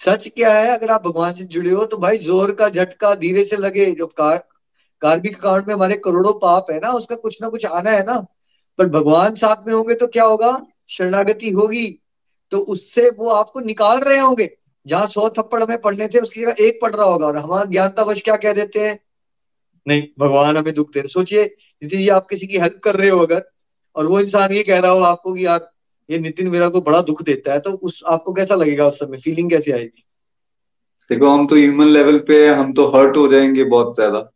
सच क्या है अगर आप भगवान से जुड़े हो तो भाई ज़ोर का झटका धीरे से लगे। जो कार कार्मिक अकाउंट में हमारे करोड़ों पाप है ना उसका कुछ ना कुछ आना है ना। पर भगवान साथ में होंगे तो क्या होगा? शरणागति होगी। तो उससे वो आपको निकाल रहे होंगे। जहाँ सौ थप्पड़ हमें पढ़ने थे, उसकी जगह एक पढ़ रहा होगा, और हमारा ज्ञानतावश क्या कह देते हैं? नहीं, भगवान हमें दुख दे रहे सोचिए, नितिन जी, आप किसी की हेल्प कर रहे हो अगर, और वो इंसान ये कह रहा हो आपको कि यार, ये नितिन मेरा को बड़ा दुख देता है तो उस, आपको कैसा लगेगा उस समय? फीलिंग कैसे आएगी? देखो, हम तो ह्यूमन लेवल पे हम तो हर्ट हो जाएँगे बहुत ज़्यादा।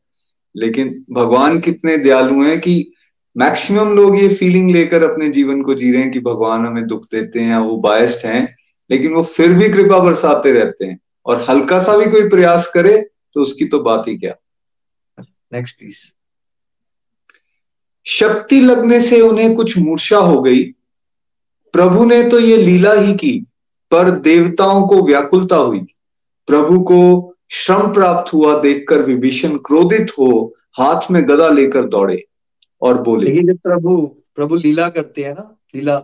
लेकिन भगवान कितने दयालु हैं कि मैक्सिमम लोग ये फीलिंग लेकर अपने जीवन को जी रहे हैं कि भगवान हमें दुख देते हैं, वो बायस्ड हैं। लेकिन वो फिर भी कृपा बरसाते रहते हैं। और हल्का सा भी कोई प्रयास करे तो उसकी तो बात ही क्या। नेक्स्ट प्लीज़ शक्ति लगने से उन्हें कुछ मूर्छा हो गई। प्रभु ने तो ये लीला ही की पर देवताओं को व्याकुलता हुई। प्रभु को श्रम प्राप्त हुआ देखकर विभीषण क्रोधित हो हाथ में गदा लेकर दौड़े और बोले जब प्रभु प्रभु लीला करते हैं ना लीला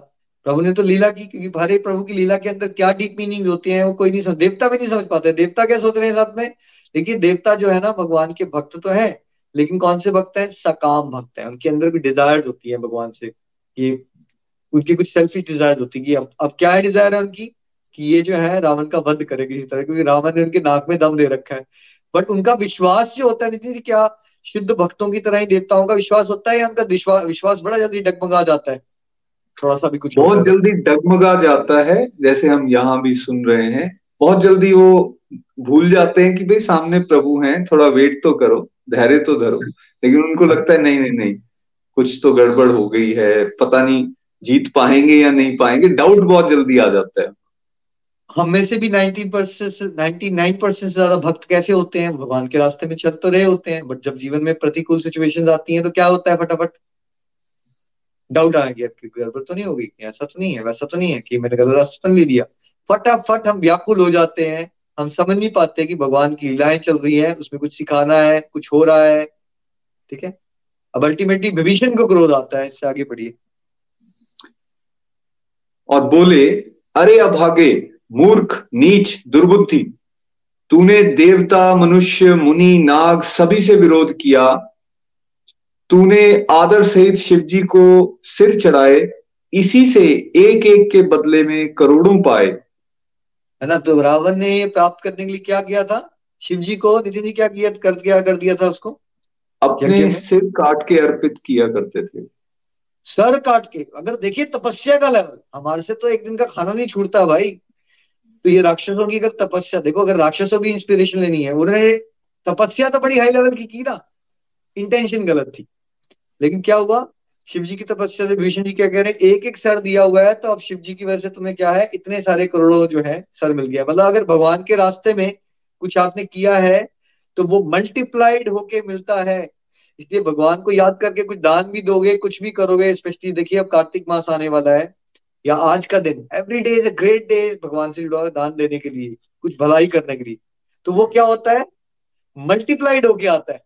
प्रभु ने तो लीला की, क्योंकि हरे प्रभु की लीला के अंदर क्या डीप मीनिंग होती है, वो कोई नहीं समझ, देवता भी नहीं समझ पाते। देवता क्या सोच रहे हैं साथ में? देखिए, देवता जो है ना, भगवान के भक्त तो है, लेकिन कौन से भक्त हैं? सकाम भक्त हैं। उनके अंदर भी डिज़ायर होती है भगवान से, कि उनकी कुछ सेल्फिश डिज़ायर होती है कि अब अब क्या है डिज़ायर है उनकी? कि ये जो है, रावण का वध करे किसी तरह, क्योंकि रावण ने उनके नाक में दम दे रखा है। बट उनका विश्वास जो होता है नितिन क्या शुद्ध भक्तों की तरह ही देवताओं का विश्वास होता है या उनका विश्वास बड़ा जल्दी डगमगा जाता है? थोड़ा सा भी कुछ बहुत जल्दी डगमगा जाता है जैसे हम यहाँ भी सुन रहे हैं। बहुत जल्दी वो भूल जाते हैं कि भाई सामने प्रभु हैं थोड़ा वेट तो करो धैर्य तो धरो। लेकिन उनको लगता है नहीं नहीं नहीं कुछ तो गड़बड़ हो गई है पता नहीं जीत पाएँगे या नहीं पाएँगे डाउट बहुत जल्दी आ जाता है। हम में से भी 19 परसेंट नाइनटी नाइन परसेंट से ज़्यादा भक्त कैसे होते हैं? भगवान के रास्ते में चल तो रहे होते हैं बट जब जीवन में प्रतिकूल सिचुएशन आती है तो क्या होता है फटाफट? डाउट आ गया कि गड़बड़ तो नहीं होगी? ऐसा तो नहीं है, वैसा तो नहीं है कि मैंने गलत रास्ता तो ले लिया। फटाफट हम व्याकुल हो जाते हैं। हम समझ नहीं पाते कि भगवान की लीलाएँ चल रही हैं, उसमें कुछ सिखाना है, कुछ हो रहा है, ठीक है? अब अल्टीमेटली विभीषण को क्रोध आता है, इससे आगे बढ़िए। और बोले, अरे अभागे, मूर्ख, नीच, दुर्बुद्धि, तूने देवता, मनुष्य, मुनि, नाग सभी से विरोध किया तूने आदर सहित शिव जी को सिर चढ़ाए इसी से एक एक के बदले में करोड़ों पाए। है ना? तो रावण ने प्राप्त करने के लिए क्या किया था? शिव जी को नितिन जी क्या किया? कर दिया कर दिया था उसको? अपने सिर काट के अर्पित किया करते थे। सर काट के। अगर देखिए तपस्या का लेवल हमारे से तो एक दिन का खाना नहीं छूटता भाई। तो ये राक्षसों की अगर तपस्या देखो अगर राक्षसों की इंस्पिरेशन लेनी है उन्होंने तपस्या तो बड़ी हाई लेवल की की ना? इंटेंशन गलत थी। लेकिन क्या हुआ? शिव जी की तपस्या से भीषण जी क्या कह रहे हैं एक एक सर दिया हुआ है तो अब शिव जी की वजह से तुम्हें क्या है? इतने सारे करोड़ों जो है, सर मिल गया। मतलब अगर भगवान के रास्ते में कुछ आपने किया है तो वो मल्टीप्लाइड होके मिलता है। इसलिए भगवान को याद करके कुछ दान भी दोगे, कुछ भी करोगे स्पेशली देखिए अब कार्तिक मास आने वाला है, या आज का दिन। Every day is a great day भगवान से जुड़ा दान देने के लिए, कुछ भलाई करने के लिए। तो वो क्या होता है? मल्टीप्लाइड होके आता है।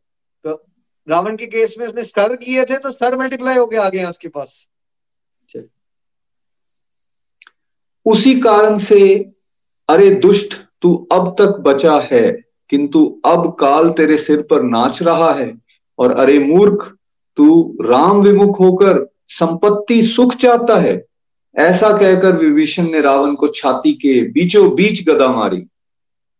रावण के केस में उसने सर किए थे तो सर मल्टीप्लाई होके आ गए उसके पास। उसी कारण से अरे दुष्ट तू अब तक बचा है किंतु अब काल तेरे सिर पर नाच रहा है और अरे मूर्ख तू राम विमुख होकर संपत्ति सुख चाहता है। ऐसा कहकर विभीषण ने रावण को छाती के बीचों बीच गदा मारी।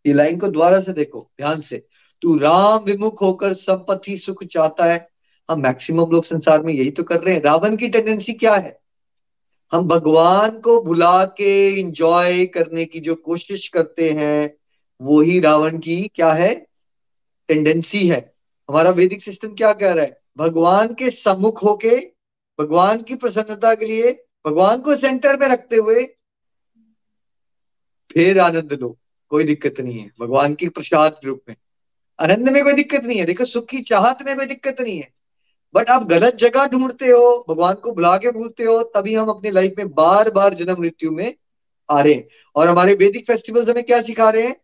ये लाइन को द्वारा से देखो ध्यान से। तू राम विमुख होकर संपत्ति सुख चाहता है। हम मैक्सिमम लोग संसार में यही तो कर रहे हैं। रावण की टेंडेंसी क्या है? हम भगवान को भुला के इंजॉय करने की जो कोशिश करते हैं, वो ही रावण की क्या है? टेंडेंसी है। हमारा वैदिक सिस्टम क्या कह रहा है? भगवान के सम्मुख होके, भगवान की प्रसन्नता के लिए, भगवान को सेंटर में रखते हुए, फिर आनंद लो। कोई दिक्कत नहीं है। भगवान की प्रसाद रूप में। आनंद में कोई दिक्कत नहीं है। देखो सुख की चाहत में कोई दिक्कत नहीं है। बट आप गलत जगह ढूंढते हो भगवान को बुला के भूलते हो तभी हम अपनी लाइफ में बार बार जन्म मृत्यु में आ रहे हैं। और हमारे वैदिक फेस्टिवल्स हमें क्या सिखा रहे हैं?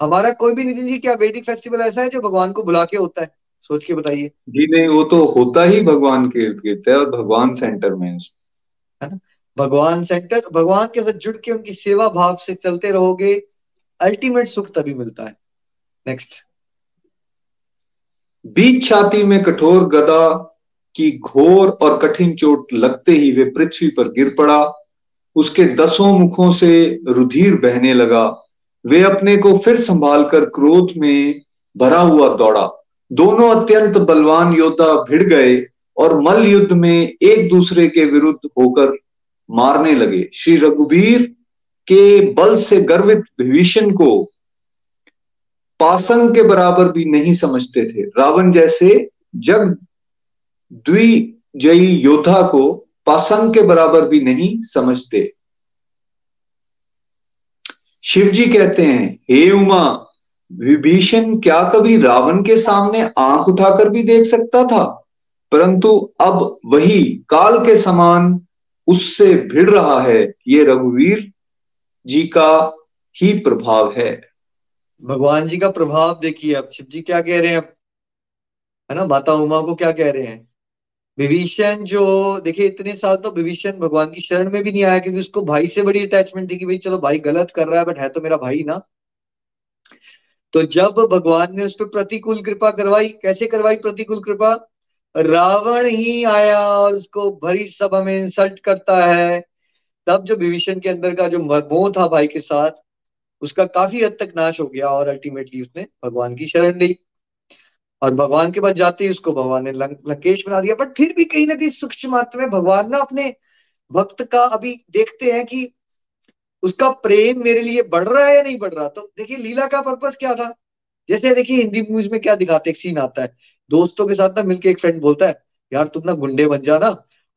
हमारा कोई भी नितिन जी क्या वैदिक फेस्टिवल ऐसा है जो भगवान को बुला के होता है? सोच के बताइए। जी नहीं वो तो होता ही भगवान के इर्द गिर्द है और भगवान सेंटर में है। ना? भगवान सेंटर भगवान के साथ जुड़ के उनकी सेवा भाव से चलते रहोगे। अल्टीमेट सुख तभी मिलता है। नेक्स्ट बीच छाती में कठोर गदा की घोर और कठिन चोट लगते ही वे पृथ्वी पर गिर पड़ा। उसके दसों मुखों से रुधिर बहने लगा। वे अपने को फिर संभाल कर क्रोध में भरा हुआ दौड़ा। दोनों अत्यंत बलवान योद्धा भिड़ गए और मल युद्ध में एक दूसरे के विरुद्ध होकर मारने लगे। श्री रघुवीर के बल से गर्वित विभीषण को पासंग के बराबर भी नहीं समझते थे। रावण जैसे जग द्विजयी योद्धा को पासंग के बराबर भी नहीं समझते। शिव जी कहते हैं, हे उमा, विभीषण क्या कभी रावण के सामने आँख उठाकर भी देख सकता था? परंतु अब वही काल के समान उससे भिड़ रहा है। ये रघुवीर जी का ही प्रभाव है। भगवान जी का प्रभाव देखिए अब शिव जी क्या कह रहे हैं अब है ना, माता उमा को क्या कह रहे हैं? विभीषण जो, देखिए, इतने साल तो विभीषण भगवान की शरण में भी नहीं आया, क्योंकि उसको भाई से बड़ी अटैचमेंट थी कि भाई, चलो भाई गलत कर रहा है बट है तो मेरा भाई ना। तो जब भगवान ने उस पर प्रतिकूल कृपा करवाई, कैसे करवाई प्रतिकूल कृपा? रावण ही आया और उसको भरी सभा में इंसल्ट करता है। तब जो विभीषण के अंदर का जो मोह था भाई के साथ उसका काफ़ी हद तक नाश हो गया और अल्टीमेटली उसने भगवान की शरण ली। और भगवान के पास जाते ही उसको भगवान ने लंकेश बना दिया। बट फिर भी कहीं ना कहीं सूक्ष्म मात्रा में भगवान ना अपने भक्त का अभी देखते हैं कि उसका प्रेम मेरे लिए बढ़ रहा है या नहीं बढ़ रहा। तो देखिए, लीला का पर्पज क्या था? जैसे देखिए, हिंदी मूवीज़ में क्या दिखाते एक सीन आता है। दोस्तों के साथ ना मिलके एक फ्रेंड बोलता है, यार, तुम ना गुंडे बन जाना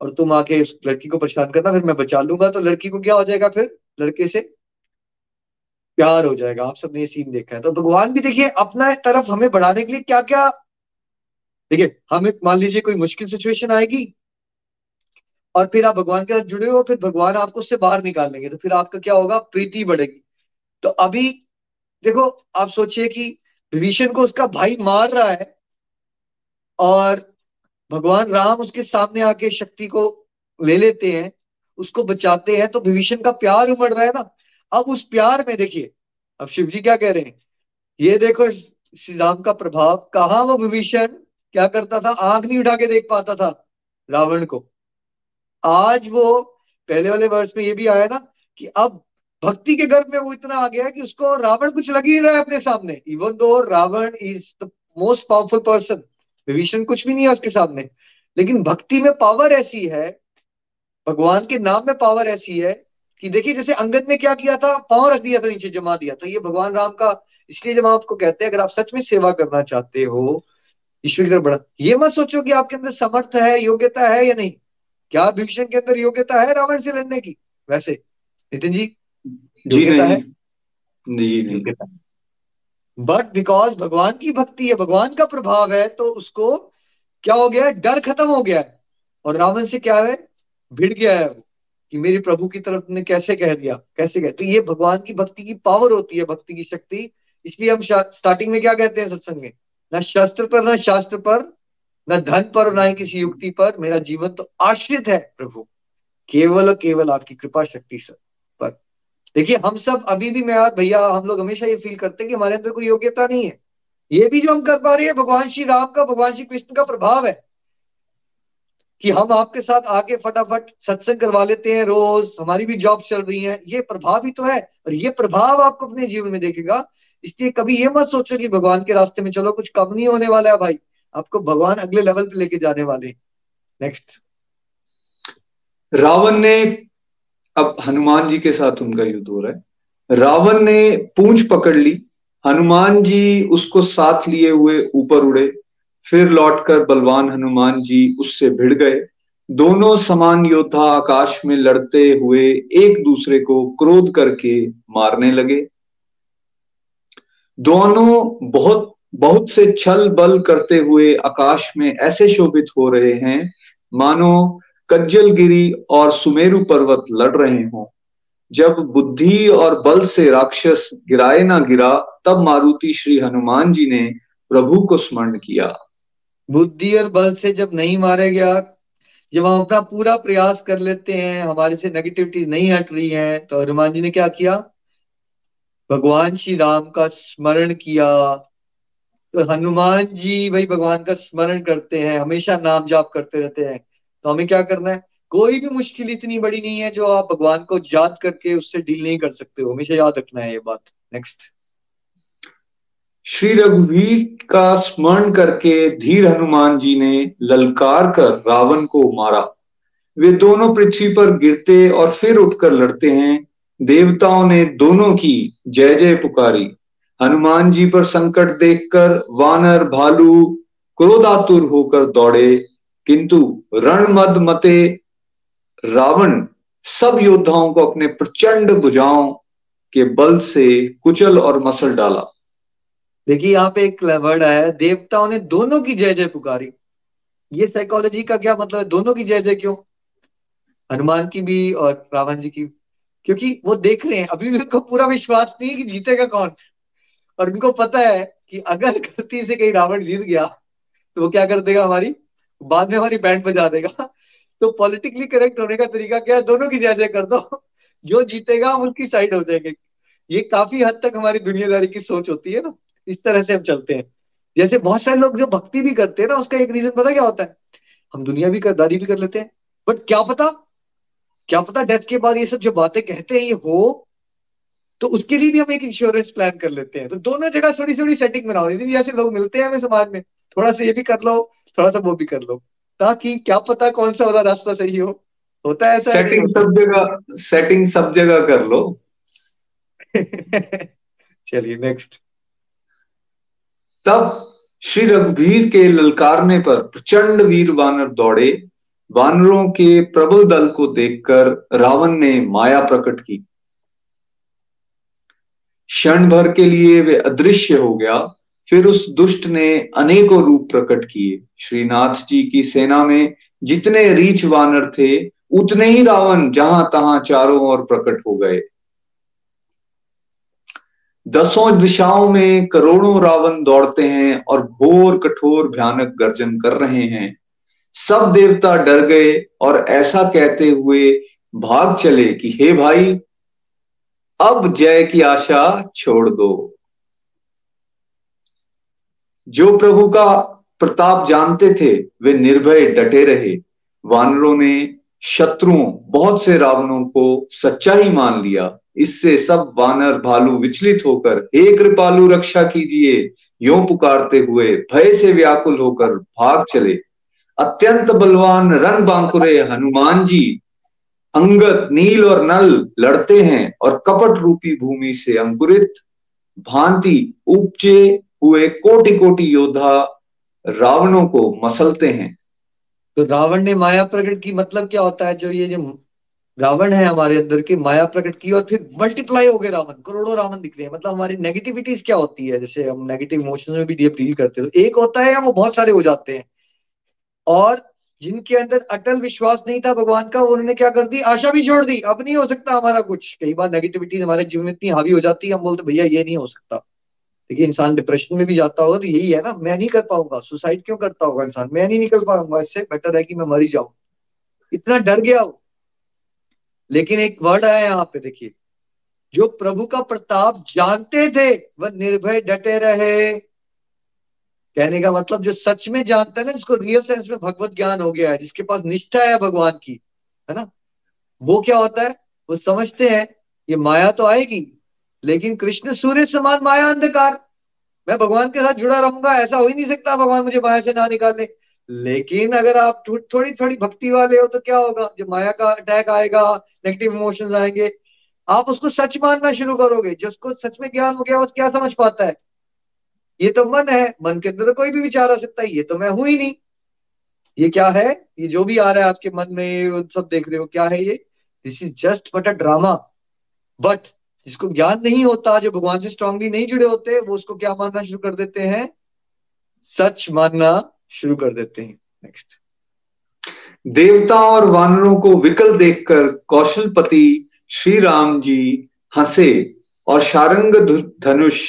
और तुम आके उस लड़की को परेशान करना, फिर मैं बचा लूँगा। तो लड़की को क्या हो जाएगा फिर? लड़के से प्यार हो जाएगा। आप सबने ये सीन देखा है। तो भगवान भी देखिए, अपना तरफ़ हमें बढ़ाने के लिए क्या क्या देखिए, हमें मान लीजिए कोई मुश्किल सिचुएशन आएगी और फिर आप भगवान के साथ जुड़े हो, फिर भगवान आपको उससे बाहर निकाल लेंगे तो फिर आपका क्या होगा? प्रीति बढ़ेगी। तो अभी देखो, आप सोचिए कि विभीषण को उसका भाई मार रहा है और भगवान राम उसके सामने आके शक्ति को ले लेते हैं, उसको बचाते हैं तो विभीषण का प्यार उमड़ रहा है ना। अब उस प्यार में देखिए, अब शिव जी क्या कह रहे हैं? ये देखो, श्री राम का प्रभाव, कहा वो विभीषण क्या करता था? आँख नहीं उठा के देख पाता था रावण को। आज वो, पहले वाले वर्ष में ये भी आया ना, कि अब भक्ति के गर्भ में वो इतना आ गया कि उसको रावण कुछ लग ही रहा है अपने सामने। Even though Ravan is the most powerful person Vibhishan कुछ भी नहीं है उसके सामने। लेकिन भक्ति में पावर ऐसी है, भगवान के नाम में पावर ऐसी है कि देखिए जैसे अंगद ने क्या किया था? पाँव रख दिया था नीचे जमा दिया। तो ये भगवान राम का इसलिए जब आपको कहते हैं अगर आप सच में सेवा करना चाहते हो ईश्वर की तरफ़ बढ़ा ये मत सोचो कि आपके अंदर समर्थ है योग्यता है या नहीं। क्या भीषण के अंदर योग्यता है रावण से लड़ने की? वैसे। नितिन जी जी नहीं। है? बट बिकॉज़ भगवान की भक्ति है भगवान का प्रभाव है तो उसको क्या हो गया डर खत्म हो गया है। और रावण से क्या है? भिड़ गया है वो। कि मेरे प्रभु की तरफ़ ने कैसे कह दिया? कैसे कह? तो ये भगवान की भक्ति की पावर होती है, भक्ति की शक्ति। इसलिए हम स्टार्टिंग में क्या कहते हैं सत्संग में? न शस्त्र पर, न शास्त्र पर, न धन पर न ही किसी युक्ति पर मेरा जीवन तो आश्रित है, प्रभु। केवल केवल आपकी कृपा शक्ति सर पर। देखिए, हम सब अभी भी मैं भैया, हम लोग हमेशा ये फील करते हैं कि हमारे अंदर कोई योग्यता नहीं है। ये भी जो हम कर पा रहे हैं, भगवान श्री राम का, भगवान श्री कृष्ण का प्रभाव है। कि हम आपके साथ आके फटाफट सत्संग करवा लेते हैं रोज, हमारी भी जॉब चल रही है। ये प्रभाव ही तो है, और ये प्रभाव आपको अपने जीवन में देखेगा। इसलिए कभी ये मत सोचो कि भगवान के रास्ते में चलो, कुछ कम नहीं होने वाला है भाई। आपको भगवान अगले लेवल पे लेके जाने वाले नेक्स्ट रावण ने, अब हनुमान जी के साथ उनका युद्ध हो रहा है। रावण ने पूंछ पकड़ ली। हनुमान जी उसको साथ लिए हुए ऊपर उड़े। फिर लौटकर बलवान हनुमान जी उससे भिड़ गए। दोनों समान योद्धा आकाश में लड़ते हुए एक दूसरे को क्रोध करके मारने लगे। दोनों बहुत बहुत से छल बल करते हुए आकाश में ऐसे शोभित हो रहे हैं, मानो कज्जलगिरी और सुमेरु पर्वत लड़ रहे हों। जब बुद्धि और बल से राक्षस गिराए ना गिरा, तब मारुति श्री हनुमान जी ने प्रभु को स्मरण किया। बुद्धि और बल से जब नहीं मारे गया, जब हम अपना पूरा प्रयास कर लेते हैं, हमारे से नेगेटिविटी नहीं हट रही है तो हनुमान जी ने क्या किया? भगवान श्री राम का स्मरण किया। तो हनुमान जी भाई भगवान का स्मरण करते हैं, हमेशा नाम जाप करते रहते हैं। तो हमें क्या करना है? कोई भी मुश्किल इतनी बड़ी नहीं है जो आप भगवान को याद करके उससे डील नहीं कर सकते हो। हमेशा याद रखना है ये बात। नेक्स्ट श्री रघुवीर का स्मरण करके धीर हनुमान जी ने ललकार कर रावण को मारा। वे दोनों पृथ्वी पर गिरते और फिर उठकर लड़ते हैं। देवताओं ने दोनों की जय जय पुकारी। हनुमान जी पर संकट देखकर वानर, भालू क्रोधातुर होकर दौड़े। किंतु रणमद मते रावण सब योद्धाओं को अपने प्रचंड भुजाओं के बल से कुचल और मसल डाला। देखिए, यहाँ पे एक वर्ड आया है, देवताओं ने दोनों की जय जय पुकारी। ये साइकोलॉजी का क्या मतलब है? दोनों की जय जय क्यों? हनुमान की भी और रावण जी की। क्योंकि वो देख रहे हैं, अभी उनको पूरा विश्वास नहीं कि जीतेगा कौन। और उनको पता है कि अगर गलती से कहीं रावण जीत गया तो वो क्या कर देगा हमारी? बाद में हमारी बैंड बजा देगा। तो पॉलिटिकली करेक्ट होने का तरीका क्या है? दोनों की जय जय कर दो। जो जीतेगा, हम उसकी साइड हो जाएँगे। ये काफ़ी हद तक हमारी दुनियादारी की सोच होती है ना। इस तरह से हम चलते हैं। जैसे बहुत सारे लोग जो भक्ति भी करते हैं ना उसका एक रीजन पता क्या होता है? हम दुनिया भी करदारी भी कर लेते हैं। बट क्या पता? क्या पता डेथ के बाद ये सब जो बातें कहते हैं ये हो तो उसके लिए भी हम एक इंश्योरेंस प्लान कर लेते हैं। तो दोनों जगह थोड़ी थोड़ी सेटिंग बनाओ भी ऐसे लोग मिलते हैं हमें समाज में थोड़ा सा ये भी कर लो थोड़ा सा वो भी कर लो। ताकि क्या पता कौन सा वाला रास्ता सही हो। होता है ऐसा सेटिंग सब जगह सेटिंग सब जगह कर लो। [LAUGHS] चलिए नेक्स्ट तब श्री रघुवीर के ललकारने पर प्रचंड वीर वानर दौड़े। वानरों के प्रबल दल को देखकर रावण ने माया प्रकट की। क्षण भर के लिए वे अदृश्य हो गया। फिर उस दुष्ट ने अनेकों रूप प्रकट किए। श्रीनाथ जी की सेना में जितने रीछ वानर थे, उतने ही रावण जहाँ तहां चारों ओर प्रकट हो गए। दसों दिशाओं में करोड़ों रावण दौड़ते हैं और घोर कठोर भयानक गर्जन कर रहे हैं। सब देवता डर गए और ऐसा कहते हुए भाग चले कि, हे भाई, अब जय की आशा छोड़ दो। जो प्रभु का प्रताप जानते थे, वे निर्भय डटे रहे। वानरों ने शत्रुओं, बहुत से रावणों को सच्चा ही मान लिया। इससे सब वानर भालू विचलित होकर, हे कृपालु रक्षा कीजिए। यो पुकारते हुए भय से व्याकुल होकर भाग चले। अत्यंत बलवान रण बांकुरे हनुमान जी अंगत नील और नल लड़ते हैं और कपट रूपी भूमि से अंकुरित। भांति उपजे हुए कोटि कोटि योद्धा रावणों को मसलते हैं। तो रावण ने माया प्रकट की मतलब क्या होता है? जो ये जो रावण है हमारे अंदर की माया प्रकट की और फिर मल्टीप्लाई हो गए रावण, करोड़ों रावण दिख रहे हैं। मतलब हमारी नेगेटिविटीज क्या होती है? जैसे हम नेगेटिव इमोशंस में भी डील करते हैं तो एक होता है या वो बहुत सारे हो जाते हैं। और जिनके अंदर अटल विश्वास नहीं था भगवान का, उन्होंने क्या कर दी? आशा भी छोड़ दी। अब नहीं हो सकता हमारा कुछ। कई बार नेगेटिविटी हमारे जीवन में इतनी हावी हो जाती है, हम बोलते, भैया, ये नहीं हो सकता। देखिए, इंसान डिप्रेशन में भी जाता होगा तो यही है ना, मैं नहीं कर पाऊँगा। सुसाइड क्यों करता होगा इंसान? मैं नहीं निकल पाऊँगा। इससे बेटर है कि मैं मरी जाऊँ। इतना डर गया हो लेकिन एक वर्ड आया यहाँ पे, देखिए। जो प्रभु का प्रताप जानते थे, वह निर्भय डटे रहे। कहने का मतलब जो सच में जानता है ना, जिसको रियल सेंस में भगवत ज्ञान हो गया है, जिसके पास निष्ठा है भगवान की, है ना? वो क्या होता है? वो समझते हैं, ये माया तो आएगी, लेकिन कृष्ण सूर्य समान माया अंधकार। मैं भगवान के साथ जुड़ा रहूँगा, ऐसा हो ही नहीं सकता, भगवान मुझे माया से ना निकाले। लेकिन अगर आप थोड़ी थोड़ी भक्ति वाले हो तो क्या होगा? जब माया का अटैक आएगा नेगेटिव इमोशंस आएँगे, आप उसको सच मानना शुरू करोगे। जिसको सच में ज्ञान हो गया, वो क्या समझ पाता है? ये तो मन है। मन के अंदर कोई भी विचार आ सकता है। ये तो मैं हूँ ही नहीं। ये क्या है? ये जो भी आ रहा है आपके मन में सब देख रहे हो। क्या है ये? This is just but a drama but जिसको ज्ञान नहीं होता, जो भगवान से स्ट्रांगली नहीं जुड़े होते, वो उसको क्या मानना शुरू कर देते हैं? सच मानना शुरू कर देते हैं। नेक्स्ट देवता और वानरों को विकल देखकर कौशलपति श्री राम जी हंसे और शारंग धनुष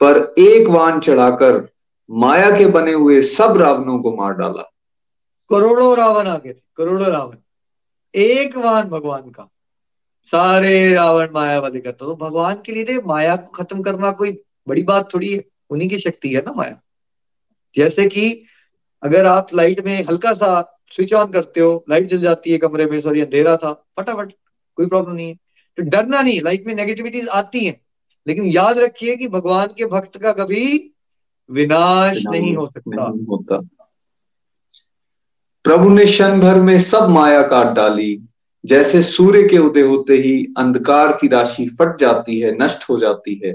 पर एक वान चढ़ाकर माया के बने हुए सब रावणों को मार डाला। करोड़ों रावण आ गए थे करोड़ों रावण। एक वान भगवान का। सारे रावण माया वाले करते तो भगवान के लिए माया को खत्म करना कोई बड़ी बात थोड़ी है। उन्हीं की शक्ति है ना माया। जैसे कि अगर आप लाइट में हल्का सा स्विच ऑन करते हो लाइट जल जाती है कमरे में सॉरी अंधेरा था फटाफट कोई प्रॉब्लम नहीं है। तो डरना नहीं लाइफ में नेगेटिविटीज आती हैं। लेकिन याद रखिए कि भगवान के भक्त का कभी विनाश नहीं हो सकता। नहीं होता। प्रभु ने क्षण भर में सब माया काट डाली। जैसे सूर्य के उदय होते ही अंधकार की राशि फट जाती है नष्ट हो जाती है।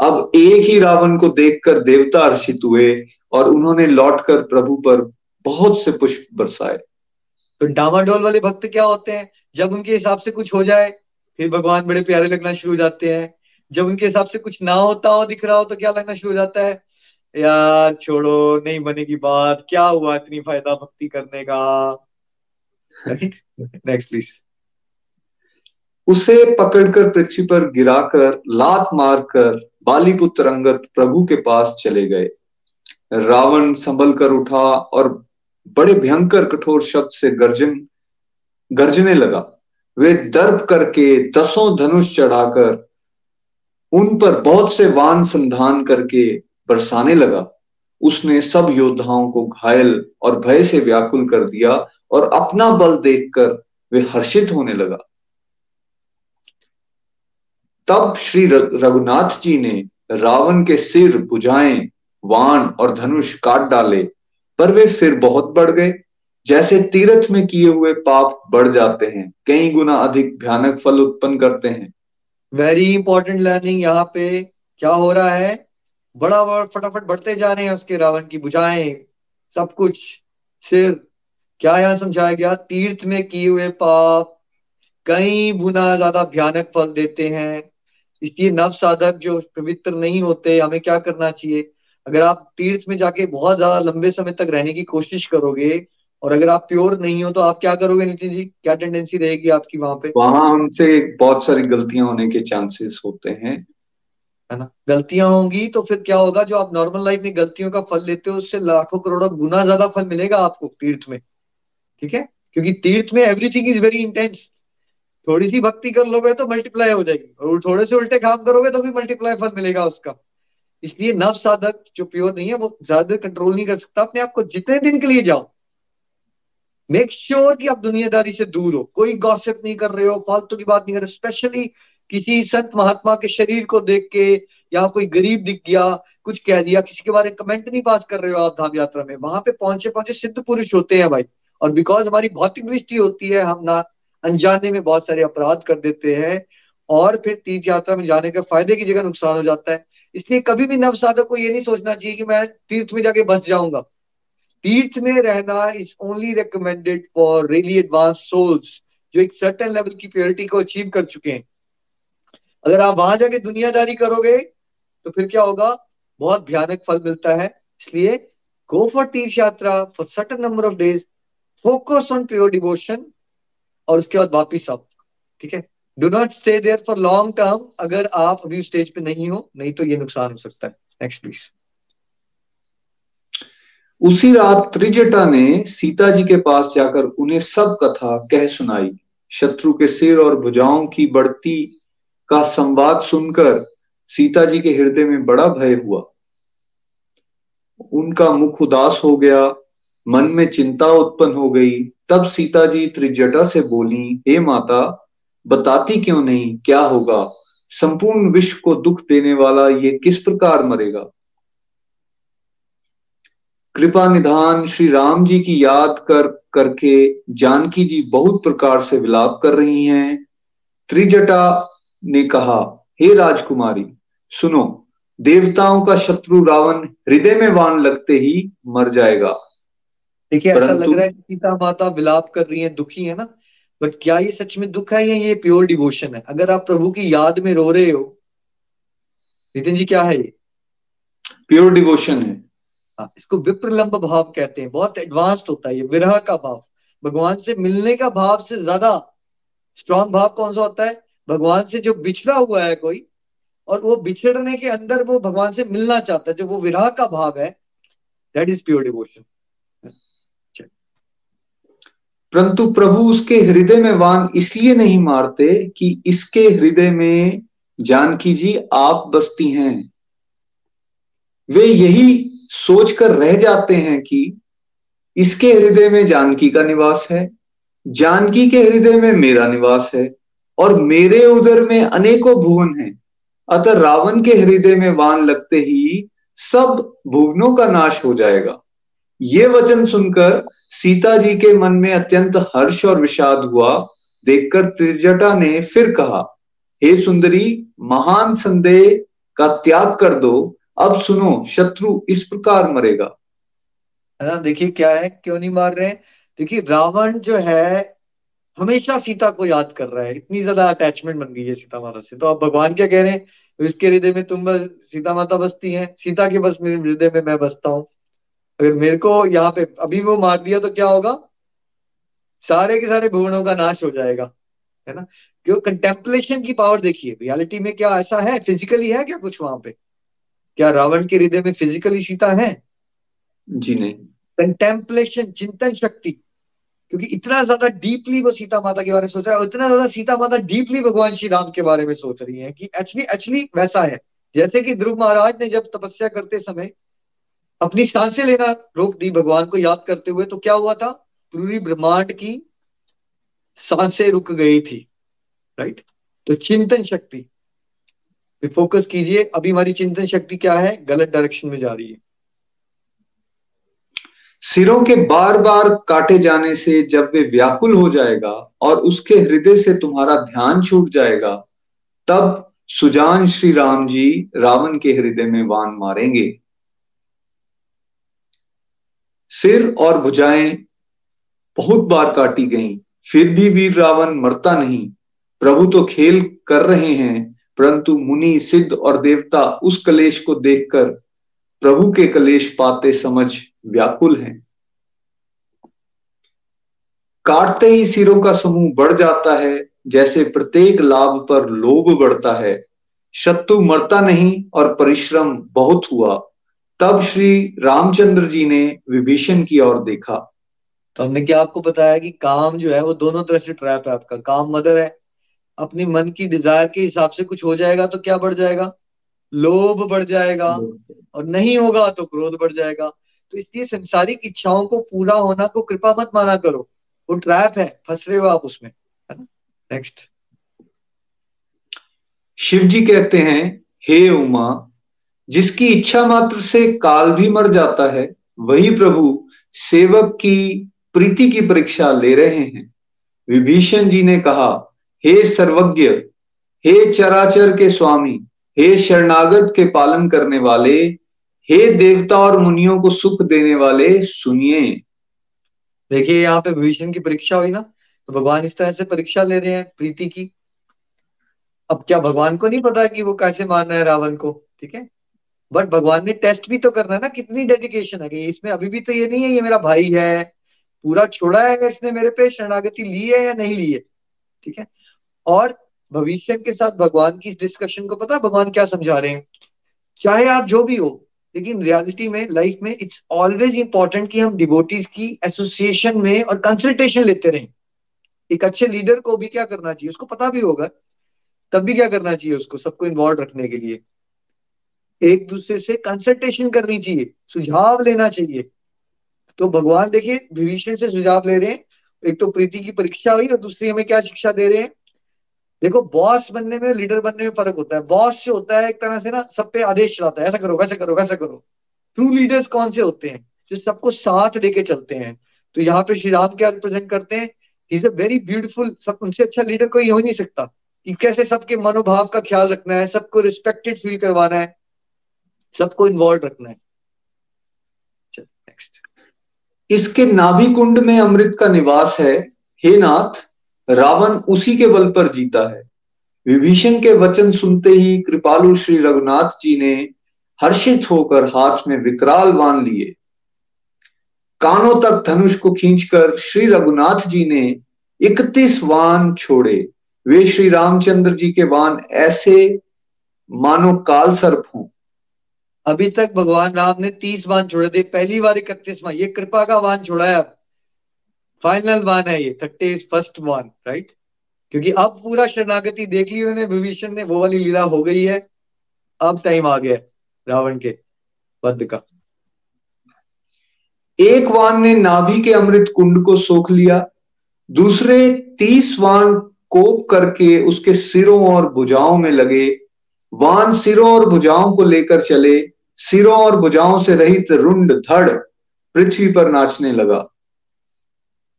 अब एक ही रावण को देखकर देवता हर्षित हुए और उन्होंने लौटकर प्रभु पर बहुत से पुष्प बरसाए। तो डामाडोल वाले भक्त क्या होते हैं? जब उनके हिसाब से कुछ हो जाए फिर भगवान बड़े प्यारे लगना शुरू हो जाते हैं। जब उनके हिसाब से कुछ ना होता हो दिख रहा हो तो क्या लगना शुरू हो जाता है? यार छोड़ो नहीं बनेगी बात। क्या हुआ इतनी फ़ायदा भक्ति करने का? नेक्स्ट प्लीज़ उसे पकड़कर पृथ्वी पर गिराकर लात मारकर बालीपुत्र अंगत प्रभु के पास चले गए। रावण संभल कर उठा और बड़े भयंकर कठोर शब्द से गर्जन, गर्जने लगा। वे दर्प करके दसों धनुष चढ़ाकर उन पर बहुत से वान संधान करके बरसाने लगा। उसने सब योद्धाओं को घायल और भय से व्याकुल कर दिया और अपना बल देखकर वे हर्षित होने लगा। तब श्री रघुनाथ जी ने रावण के सिर बुझाएँ वाण और धनुष काट डाले, पर वे फिर बहुत बढ़ गए। जैसे तीर्थ में किए हुए पाप बढ़ जाते हैं, कई गुना अधिक भयानक फल उत्पन्न करते हैं। वेरी इंपॉर्टेंट लर्निंग यहाँ पे क्या हो रहा है? बड़ा बड़ा फटाफट बढ़ते जा रहे हैं उसके रावण की बुझाएँ सब कुछ। सिर, क्या यहाँ समझाया गया? तीर्थ में किए हुए पाप कई गुना ज़्यादा भयानक फल देते हैं। इसलिए नव साधक जो पवित्र नहीं होते, हमें क्या करना चाहिए? अगर आप तीर्थ में जाके बहुत ज़्यादा लंबे समय तक रहने की कोशिश करोगे और अगर आप प्योर नहीं हो तो आप क्या करोगे नितिन जी? क्या टेंडेंसी रहेगी आपकी वहाँ पे? वहाँ हमसे बहुत सारी गलतियाँ होने के चांसेस होते हैं। है ना? गलतियाँ होंगी तो फिर क्या होगा? जो आप नॉर्मल लाइफ में गलतियों का फल लेते हो उससे लाखों करोड़ों गुना ज़्यादा फल मिलेगा आपको तीर्थ में। ठीक है? क्योंकि तीर्थ में एवरीथिंग इज़ वेरी इंटेंस थोड़ी सी भक्ति कर लोगे तो मल्टीप्लाई हो जाएगी। और थोड़े से उल्टे काम करोगे तो भी मल्टीप्लाई फल मिलेगा उसका। इसलिए नव साधक जो प्योर नहीं है, वो ज़्यादा कंट्रोल नहीं कर सकता। अपने आप को जितने दिन के लिए जाओ मेक श्योर sure कि आप दुनियादारी से दूर हो। कोई गॉसिप नहीं कर रहे हो, फालतू की बात नहीं कर रहे स्पेशली किसी संत महात्मा के शरीर को देख के, या कोई गरीब दिख गया, कुछ कह दिया, किसी के बारे में कमेंट नहीं पास कर रहे हो आप धाम यात्रा में। वहाँ पे पहुँचे पहुँचे सिद्ध पुरुष होते हैं भाई। और बिकॉज़ हमारी भौतिक दृष्टि होती है, हम ना अनजाने में बहुत सारे अपराध कर देते हैं। और फिर तीर्थ यात्रा में जाने के फ़ायदे की जगह नुकसान हो जाता है। इसलिए कभी भी नव साधक को ये नहीं सोचना चाहिए कि मैं तीर्थ में जाके बस जाऊँगा। तीर्थ में रहना is only recommended for really advance souls जो एक सर्टन लेवल की प्योरिटी को अचीव कर चुके हैं। अगर आप वहाँ जाके दुनियादारी करोगे तो फिर क्या होगा? बहुत भयानक फल मिलता है। इसलिए गो फॉर तीर्थ यात्रा for certain number of days focus on pure devotion और उसके बाद वापिस आओ। ठीक है? Do not stay there for long term अगर आप अभी स्टेज पे नहीं हो, नहीं तो ये नुकसान हो सकता है। नेक्स्ट प्लीज़ उसी रात त्रिजटा ने सीता जी के पास जाकर उन्हें सब कथा कह सुनाई। शत्रु के सिर और भुजाओं की बढ़ती का संवाद सुनकर सीता जी के हृदय में बड़ा भय हुआ। उनका मुख उदास हो गया, मन में चिंता उत्पन्न हो गई। तब सीता जी त्रिजटा से बोली, हे माता बताती क्यों नहीं? क्या होगा? संपूर्ण विश्व को दुख देने वाला ये किस प्रकार मरेगा? कृपा निधान श्री राम जी की याद कर करके जानकी जी बहुत प्रकार से विलाप कर रही हैं। त्रिजटा ने कहा हे राजकुमारी सुनो देवताओं का शत्रु रावण हृदय में वान लगते ही मर जाएगा। देखिए ऐसा लग रहा है सीता माता विलाप कर रही है दुखी है ना? बट क्या ये सच में दुख है या ये प्योर डिवोशन है? अगर आप प्रभु की याद में रो रहे हो नितिन जी क्या है ये? प्योर डिवोशन है। हाँ इसको विप्रलंब भाव कहते हैं। बहुत एडवांस्ड होता है ये विरह का भाव। भगवान से मिलने का भाव से ज़्यादा स्ट्रॉन्ग भाव कौन सा होता है? भगवान से जो बिछड़ा हुआ है कोई और वो बिछड़ने के अंदर वो भगवान से मिलना चाहता है जो वो विराह का भाव है दैट इज़ प्योर डिवोशन परंतु प्रभु उसके हृदय में वान इसलिए नहीं मारते कि इसके हृदय में जानकी जी आप बसती हैं। वे यही सोचकर रह जाते हैं कि इसके हृदय में जानकी का निवास है, जानकी के हृदय में मेरा निवास है, और मेरे उदर में अनेकों भुवन हैं। अतः रावण के हृदय में वान लगते ही सब भुवनों का नाश हो जाएगा। ये वचन सुनकर सीता जी के मन में अत्यंत हर्ष और विषाद हुआ। देखकर त्रिजटा ने फिर कहा, हे सुंदरी, महान संदेह का त्याग कर दो। अब सुनो, शत्रु इस प्रकार मरेगा। है ना? देखिए क्या है, क्यों नहीं मार रहे देखिए, रावण जो है, हमेशा सीता को याद कर रहा है। इतनी ज़्यादा अटैचमेंट बन गई है सीता माता से। तो अब भगवान क्या कह रहे हैं? इसके हृदय में तुम बस, सीता माता बसती हैं। सीता के बस मेरे हृदय में मैं बसता हूँ। अगर मेरे को यहाँ पे अभी वो मार दिया तो क्या होगा? सारे के सारे भुवनों का नाश हो जाएगा है ना? क्यों? कंटेम्पलेशन की पावर देखिए रियलिटी में क्या ऐसा है? फिजिकली है क्या कुछ वहाँ पे? क्या रावण के हृदय में फिजिकली सीता है? जी नहीं। कंटेम्पलेशन चिंतन शक्ति क्योंकि इतना ज़्यादा डीपली वो सीता माता के बारे में सोच रहा है इतना ज़्यादा सीता माता डीपली भगवान श्री राम के बारे में सोच रही है कि एक्चुअली एक्चुअली वैसा है। जैसे कि ध्रुव महाराज ने जब तपस्या करते समय अपनी साँसें लेना, रोक दी भगवान को याद करते हुए तो क्या हुआ था? पूरी ब्रह्मांड की साँसें रुक गई थी राइट तो चिंतन शक्ति। फोकस कीजिए, अभी हमारी चिंतन शक्ति क्या है? गलत डायरेक्शन में जा रही है। सिरों के बार बार काटे जाने से जब वे व्याकुल हो जाएगा और उसके हृदय से तुम्हारा ध्यान छूट जाएगा, तब सुजान श्री राम जी रावण के हृदय में वान मारेंगे। सिर और भुजाएँ बहुत बार काटी गईं, फिर भी वीर रावण मरता नहीं। प्रभु तो खेल कर रहे हैं परंतु मुनि सिद्ध और देवता उस कलेश को देखकर प्रभु के कलेश पाते समझ व्याकुल हैं। काटते ही सिरों का समूह बढ़ जाता है जैसे प्रत्येक लाभ पर लोभ बढ़ता है। शत्रु मरता नहीं और परिश्रम बहुत हुआ। तब श्री रामचंद्र जी ने विभीषण की ओर देखा। तो हमने क्या आपको बताया कि काम जो है वो दोनों तरह से ट्रैप है आपका। काम मदर है। अपनी मन की डिज़ायर के हिसाब से कुछ हो जाएगा तो क्या बढ़ जाएगा? लोभ बढ़ जाएगा। और नहीं होगा तो क्रोध बढ़ जाएगा। तो इसलिए संसारिक इच्छाओं को पूरा होना को कृपा मत माना करो। वो ट्रैप है। फंस रहे हो आप उसमें। है ना? नेक्स्ट शिव जी कहते हैं हे उमा जिसकी इच्छा मात्र से काल भी मर जाता है, वही प्रभु सेवक की, प्रीति की परीक्षा ले रहे हैं। विभीषण जी ने कहा, हे सर्वज्ञ, हे चराचर के स्वामी, हे शरणागत के पालन करने वाले, हे देवता और मुनियों को सुख देने वाले, सुनिए। देखिए, यहाँ पे विभीषण की परीक्षा हुई ना तो भगवान इस तरह से परीक्षा ले रहे हैं प्रीति की। अब क्या भगवान को नहीं पता कि वो कैसे मारना है रावण को? ठीक है? बट भगवान ने टेस्ट भी तो करना है ना, कितनी डेडिकेशन है कि इसमें अभी भी तो ये नहीं है, ये मेरा भाई है, पूरा छोड़ा है इसने मेरे पे, शरणागति ली है या नहीं ली है? ठीक है? और भविष्य के साथ भगवान की इस डिस्कशन को पता भगवान क्या समझा रहे हैं? चाहे आप जो भी हो, लेकिन रियलिटी में लाइफ में इट्स ऑलवेज इंपॉर्टेंट कि हम डिवोटीज की एसोसिएशन में और कंसल्टेशन लेते रहें। एक अच्छे लीडर को भी क्या करना चाहिए? उसको पता भी होगा, तब भी क्या करना चाहिए उसको, सबको इन्वॉल्व रखने के लिए। एक दूसरे से कंसल्टेशन करनी चाहिए, सुझाव लेना चाहिए। तो भगवान देखिए, विभीषण से सुझाव ले रहे हैं। एक तो प्रीति की परीक्षा हुई और दूसरी हमें क्या शिक्षा दे रहे हैं? देखो बॉस बनने में लीडर बनने में फ़र्क होता है। बॉस जो होता है, एक तरह से ना, सब पे आदेश चलाता है। ऐसा करो, वैसा करो वैसा करो। ट्रू लीडर्स कौन से होते हैं? जो सबको साथ लेके चलते हैं। तो यहाँ पे श्री राम क्या रिप्रेजेंट करते हैं? इज़ अ वेरी ब्यूटीफुल सब, उनसे अच्छा लीडर कोई हो नहीं सकता। कि कैसे सबके मनोभाव का ख्याल रखना है, सबको रिस्पेक्टेड फील करवाना है। सबको इन्वॉल्व रखना है। नेक्स्ट इसके नाभि कुंड में अमृत का निवास है। हे नाथ, रावण उसी के बल पर जीता है। विभीषण के वचन सुनते ही कृपालु श्री रघुनाथ जी ने हर्षित होकर हाथ में विकराल बाँध लिए। कानों तक धनुष को खींचकर श्री रघुनाथ जी ने इकतीस वान छोड़े। वे श्री रामचंद्र जी के वान ऐसे मानो काल सर्प हों। अभी तक भगवान राम ने तीस वान छोड़े थे, पहली बार इकतीस वान ये कृपा का वान छोड़ा है अब। फाइनल वन है ये थर्टी फ़र्स्ट वन राइट क्योंकि अब पूरा शरणागति देख ली उन्होंने, विभीषण ने, वो वाली लीला हो गई है। अब टाइम आ गया रावण के वध का। एक वान ने नाभि के अमृत कुंड को सोख लिया, दूसरे तीस वान कोप करके उसके सिरों और भुजाओं में लगे। वान सिरों और भुजाओं को लेकर चले सिरों और भुजाओं से रहित रुंड धड़ पृथ्वी पर नाचने लगा।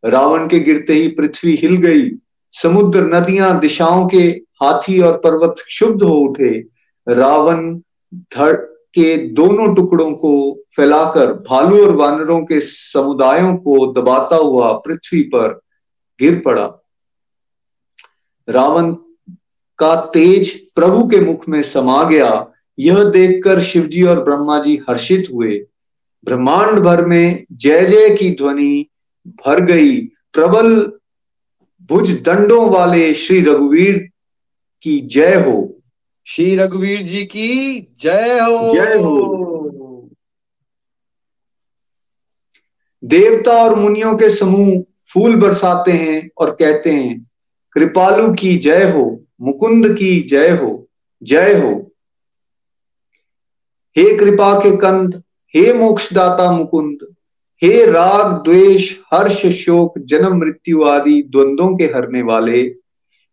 रावण के गिरते ही पृथ्वी हिल गई। समुद्र, नदियाँ, दिशाओं के हाथी और पर्वत क्षुब्ध हो उठे। रावण धड़ के दोनों टुकड़ों को फैलाकर भालू और वानरों के समुदायों को दबाता हुआ पृथ्वी पर गिर पड़ा। रावण का तेज प्रभु के मुख में समा गया। यह देखकर शिवजी और ब्रह्मा जी हर्षित हुए। ब्रह्मांड भर में जय जय की ध्वनि भर गई। प्रबल भुज दंडों वाले श्री रघुवीर की जय हो। श्री रघुवीर जी की जय हो। जय हो। देवता और मुनियों के समूह फूल बरसाते हैं और कहते हैं कृपालु की जय हो मुकुंद की जय हो जय हो। हे कृपा के कंद, हे मोक्षदाता मुकुंद, हे राग, द्वेष, हर्ष, शोक, जन्म, मृत्यु आदि द्वंद्वों के हरने वाले,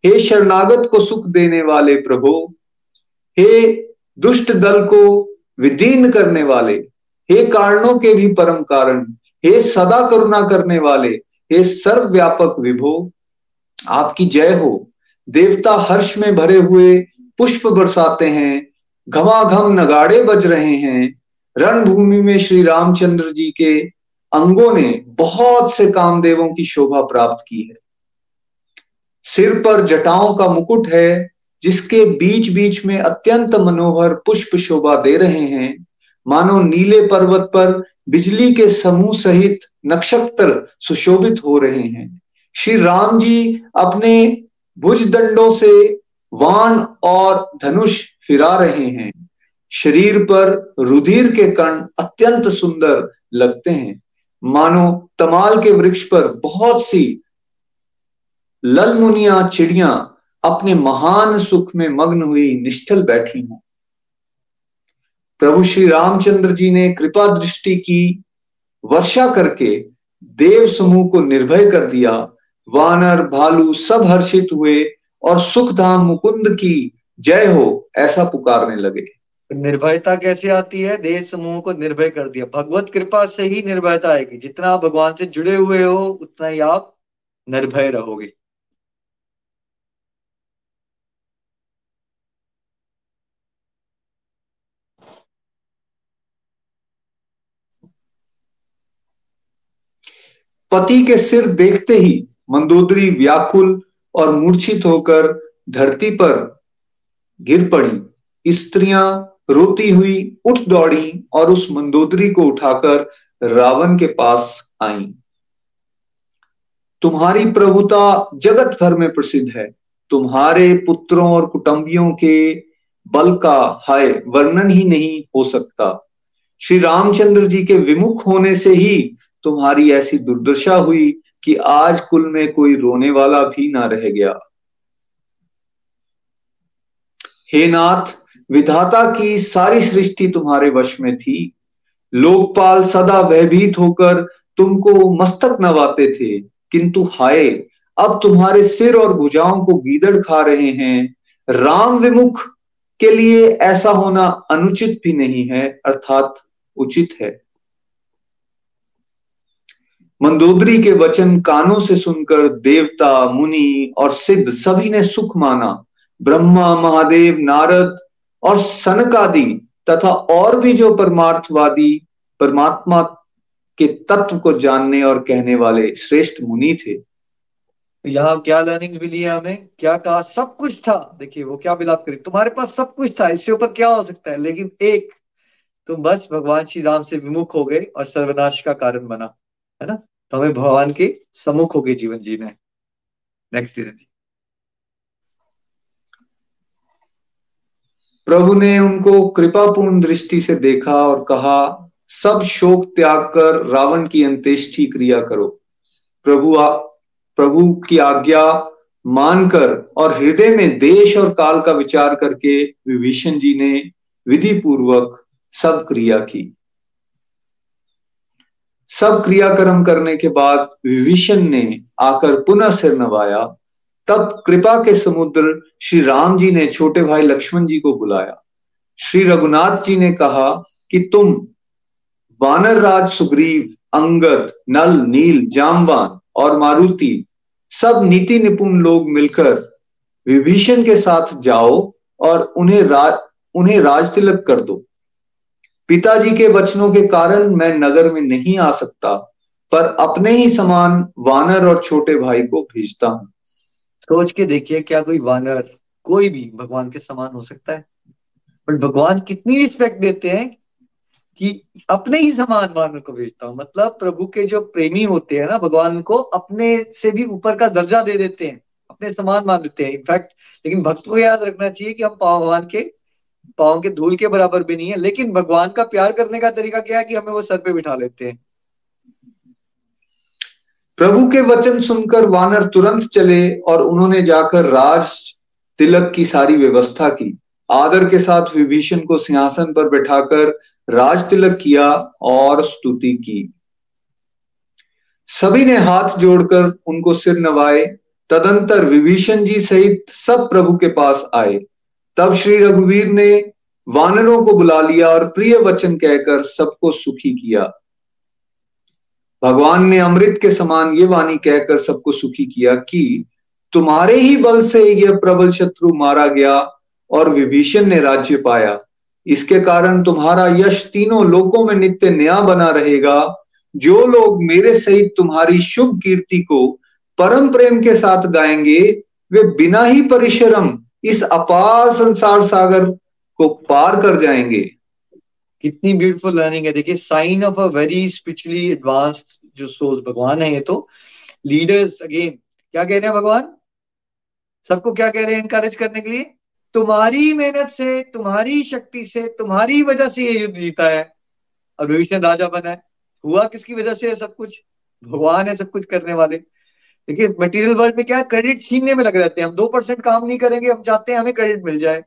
हे शरणागत को सुख देने वाले प्रभो, हे दुष्ट दल को विदीर्ण करने वाले, हे कारणों के भी परम कारण, हे सदा करुणा करने वाले, हे सर्व व्यापक विभो, आपकी जय हो। देवता हर्ष में भरे हुए पुष्प बरसाते हैं घमाघम नगाड़े बज रहे हैं। रणभूमि में श्री रामचंद्र जी के अंगों ने बहुत से कामदेवों की शोभा प्राप्त की है। सिर पर जटाओं का मुकुट है, जिसके बीच बीच में अत्यंत मनोहर पुष्प शोभा दे रहे हैं। मानो नीले पर्वत पर बिजली के समूह सहित नक्षत्र सुशोभित हो रहे हैं। श्री राम जी अपने भुज दंडों से वान और धनुष फिरा रहे हैं। शरीर पर रुधिर के कण अत्यंत सुंदर लगते हैं। मानो तमाल के वृक्ष पर बहुत सी ललमुनिया चिड़िया अपने महान सुख में मग्न हुई निष्ठल बैठी हूँ। प्रभु श्री रामचंद्र जी ने कृपा दृष्टि की, वर्षा करके देव समूह को निर्भय कर दिया। वानर, भालू सब हर्षित हुए और सुखधाम मुकुंद की जय हो ऐसा पुकारने लगे। निर्भयता कैसे आती है? देश समूह को निर्भय कर दिया। भगवत कृपा से ही निर्भयता आएगी। जितना आप भगवान से जुड़े हुए हो उतना ही आप निर्भय रहोगे। पति के सिर देखते ही मंदोदरी व्याकुल और मूर्छित होकर धरती पर गिर पड़ी। स्त्रियाँ रोती हुई उठ दौड़ी और उस मंदोदरी को उठाकर रावण के पास आई। तुम्हारी प्रभुता जगत भर में प्रसिद्ध है। तुम्हारे पुत्रों और कुटुंबियों के बल का हाय वर्णन ही नहीं हो सकता। श्री रामचंद्र जी के विमुख होने से ही तुम्हारी ऐसी दुर्दशा हुई कि आज कुल में कोई रोने वाला भी ना रह गया। हे नाथ, विधाता की सारी सृष्टि तुम्हारे वश में थी। लोकपाल सदा भयभीत होकर तुमको मस्तक नवाते थे, किंतु हाय, अब तुम्हारे सिर और भुजाओं को गीदड़ खा रहे हैं। राम विमुख के लिए ऐसा होना अनुचित भी नहीं है, अर्थात उचित है। मंदोदरी के वचन कानों से सुनकर देवता, मुनि और सिद्ध सभी ने सुख माना। ब्रह्मा, महादेव, नारद और सनकादि तथा और भी जो परमार्थवादी, परमात्मा के तत्व को जानने और कहने वाले श्रेष्ठ मुनि थे। यहाँ क्या लर्निंग मिली है हमें? क्या कहा? सब कुछ था। देखिए, वो क्या बिलाप करी? तुम्हारे पास सब कुछ था। इससे ऊपर क्या हो सकता है? लेकिन एक, तुम बस भगवान श्री राम से विमुख हो गए और सर्वनाश का कारण बना, है ना? तो हमें भगवान के सम्मुख हो गए जीवन जीना। है नेक्स्ट जी। प्रभु ने उनको कृपापूर्ण दृष्टि से देखा और कहा सब शोक त्याग कर रावण की अंत्येष्टि क्रिया करो। प्रभु आ, प्रभु की आज्ञा मानकर और हृदय में देश और काल का विचार करके विभीषण जी ने विधि पूर्वक सब क्रिया की। सब क्रियाक्रम करने के बाद विभीषण ने आकर पुनः सिर नवाया तब कृपा के समुद्र श्री राम जी ने छोटे भाई लक्ष्मण जी को बुलाया। श्री रघुनाथ जी ने कहा कि तुम वानर राज सुग्रीव, अंगद, नल, नील, जामवान और मारुति, सब नीति निपुण लोग मिलकर विभीषण के साथ जाओ और उन्हें राज उन्हें राज तिलक कर दो। पिताजी के वचनों के कारण मैं नगर में नहीं आ सकता, पर अपने ही समान वानर और छोटे भाई को भेजता हूँ। सोच के देखिए क्या कोई वानर, कोई भी भगवान के समान हो सकता है। बट भगवान कितनी रिस्पेक्ट देते हैं कि अपने ही समान वानर को भेजता हूँ। मतलब प्रभु के जो प्रेमी होते हैं ना, भगवान को अपने से भी ऊपर का दर्जा दे देते हैं, अपने समान मान लेते हैं। इनफैक्ट लेकिन भक्त को याद रखना चाहिए कि हम पाव भगवान के पाओ के धूल के बराबर भी नहीं है, लेकिन भगवान का प्यार करने का तरीका क्या है कि हमें वो सर पे बिठा लेते हैं। प्रभु के वचन सुनकर वानर तुरंत चले और उन्होंने जाकर राज तिलक की सारी व्यवस्था की। आदर के साथ विभीषण को सिंहासन पर बैठाकर राज तिलक किया और स्तुति की। सभी ने हाथ जोड़कर उनको सिर नवाए। तदंतर विभीषण जी सहित सब प्रभु के पास आए। तब श्री रघुवीर ने वानरों को बुला लिया और प्रिय वचन कहकर सबको सुखी किया। भगवान ने अमृत के समान ये वाणी कहकर सबको सुखी किया कि तुम्हारे ही बल से यह प्रबल शत्रु मारा गया और विभीषण ने राज्य पाया। इसके कारण तुम्हारा यश तीनों लोकों में नित्य नया बना रहेगा। जो लोग मेरे सहित तुम्हारी शुभ कीर्ति को परम प्रेम के साथ गाएँगे, वे बिना ही परिश्रम इस अपार संसार सागर को पार कर जाएँगे। कितनी ब्यूटीफुल लर्निंग है। देखिए sign of a very spiritually advanced जो सोल्स भगवान है ये तो लीडर्स अगेन क्या कह रहे हैं भगवान? सबको क्या कह रहे हैं इनकरेज करने के लिए? तुम्हारी मेहनत से, तुम्हारी शक्ति से, तुम्हारी वजह से ये युद्ध जीता है। और विभीषण राजा बना है। हुआ किसकी वजह से है सब कुछ? भगवान है सब कुछ करने वाले। देखिए मटेरियल वर्ल्ड में क्या क्रेडिट छीनने में लग रहते हैं। हम दो परसेंट काम नहीं करेंगे, हम चाहते हैं हमें क्रेडिट मिल जाए।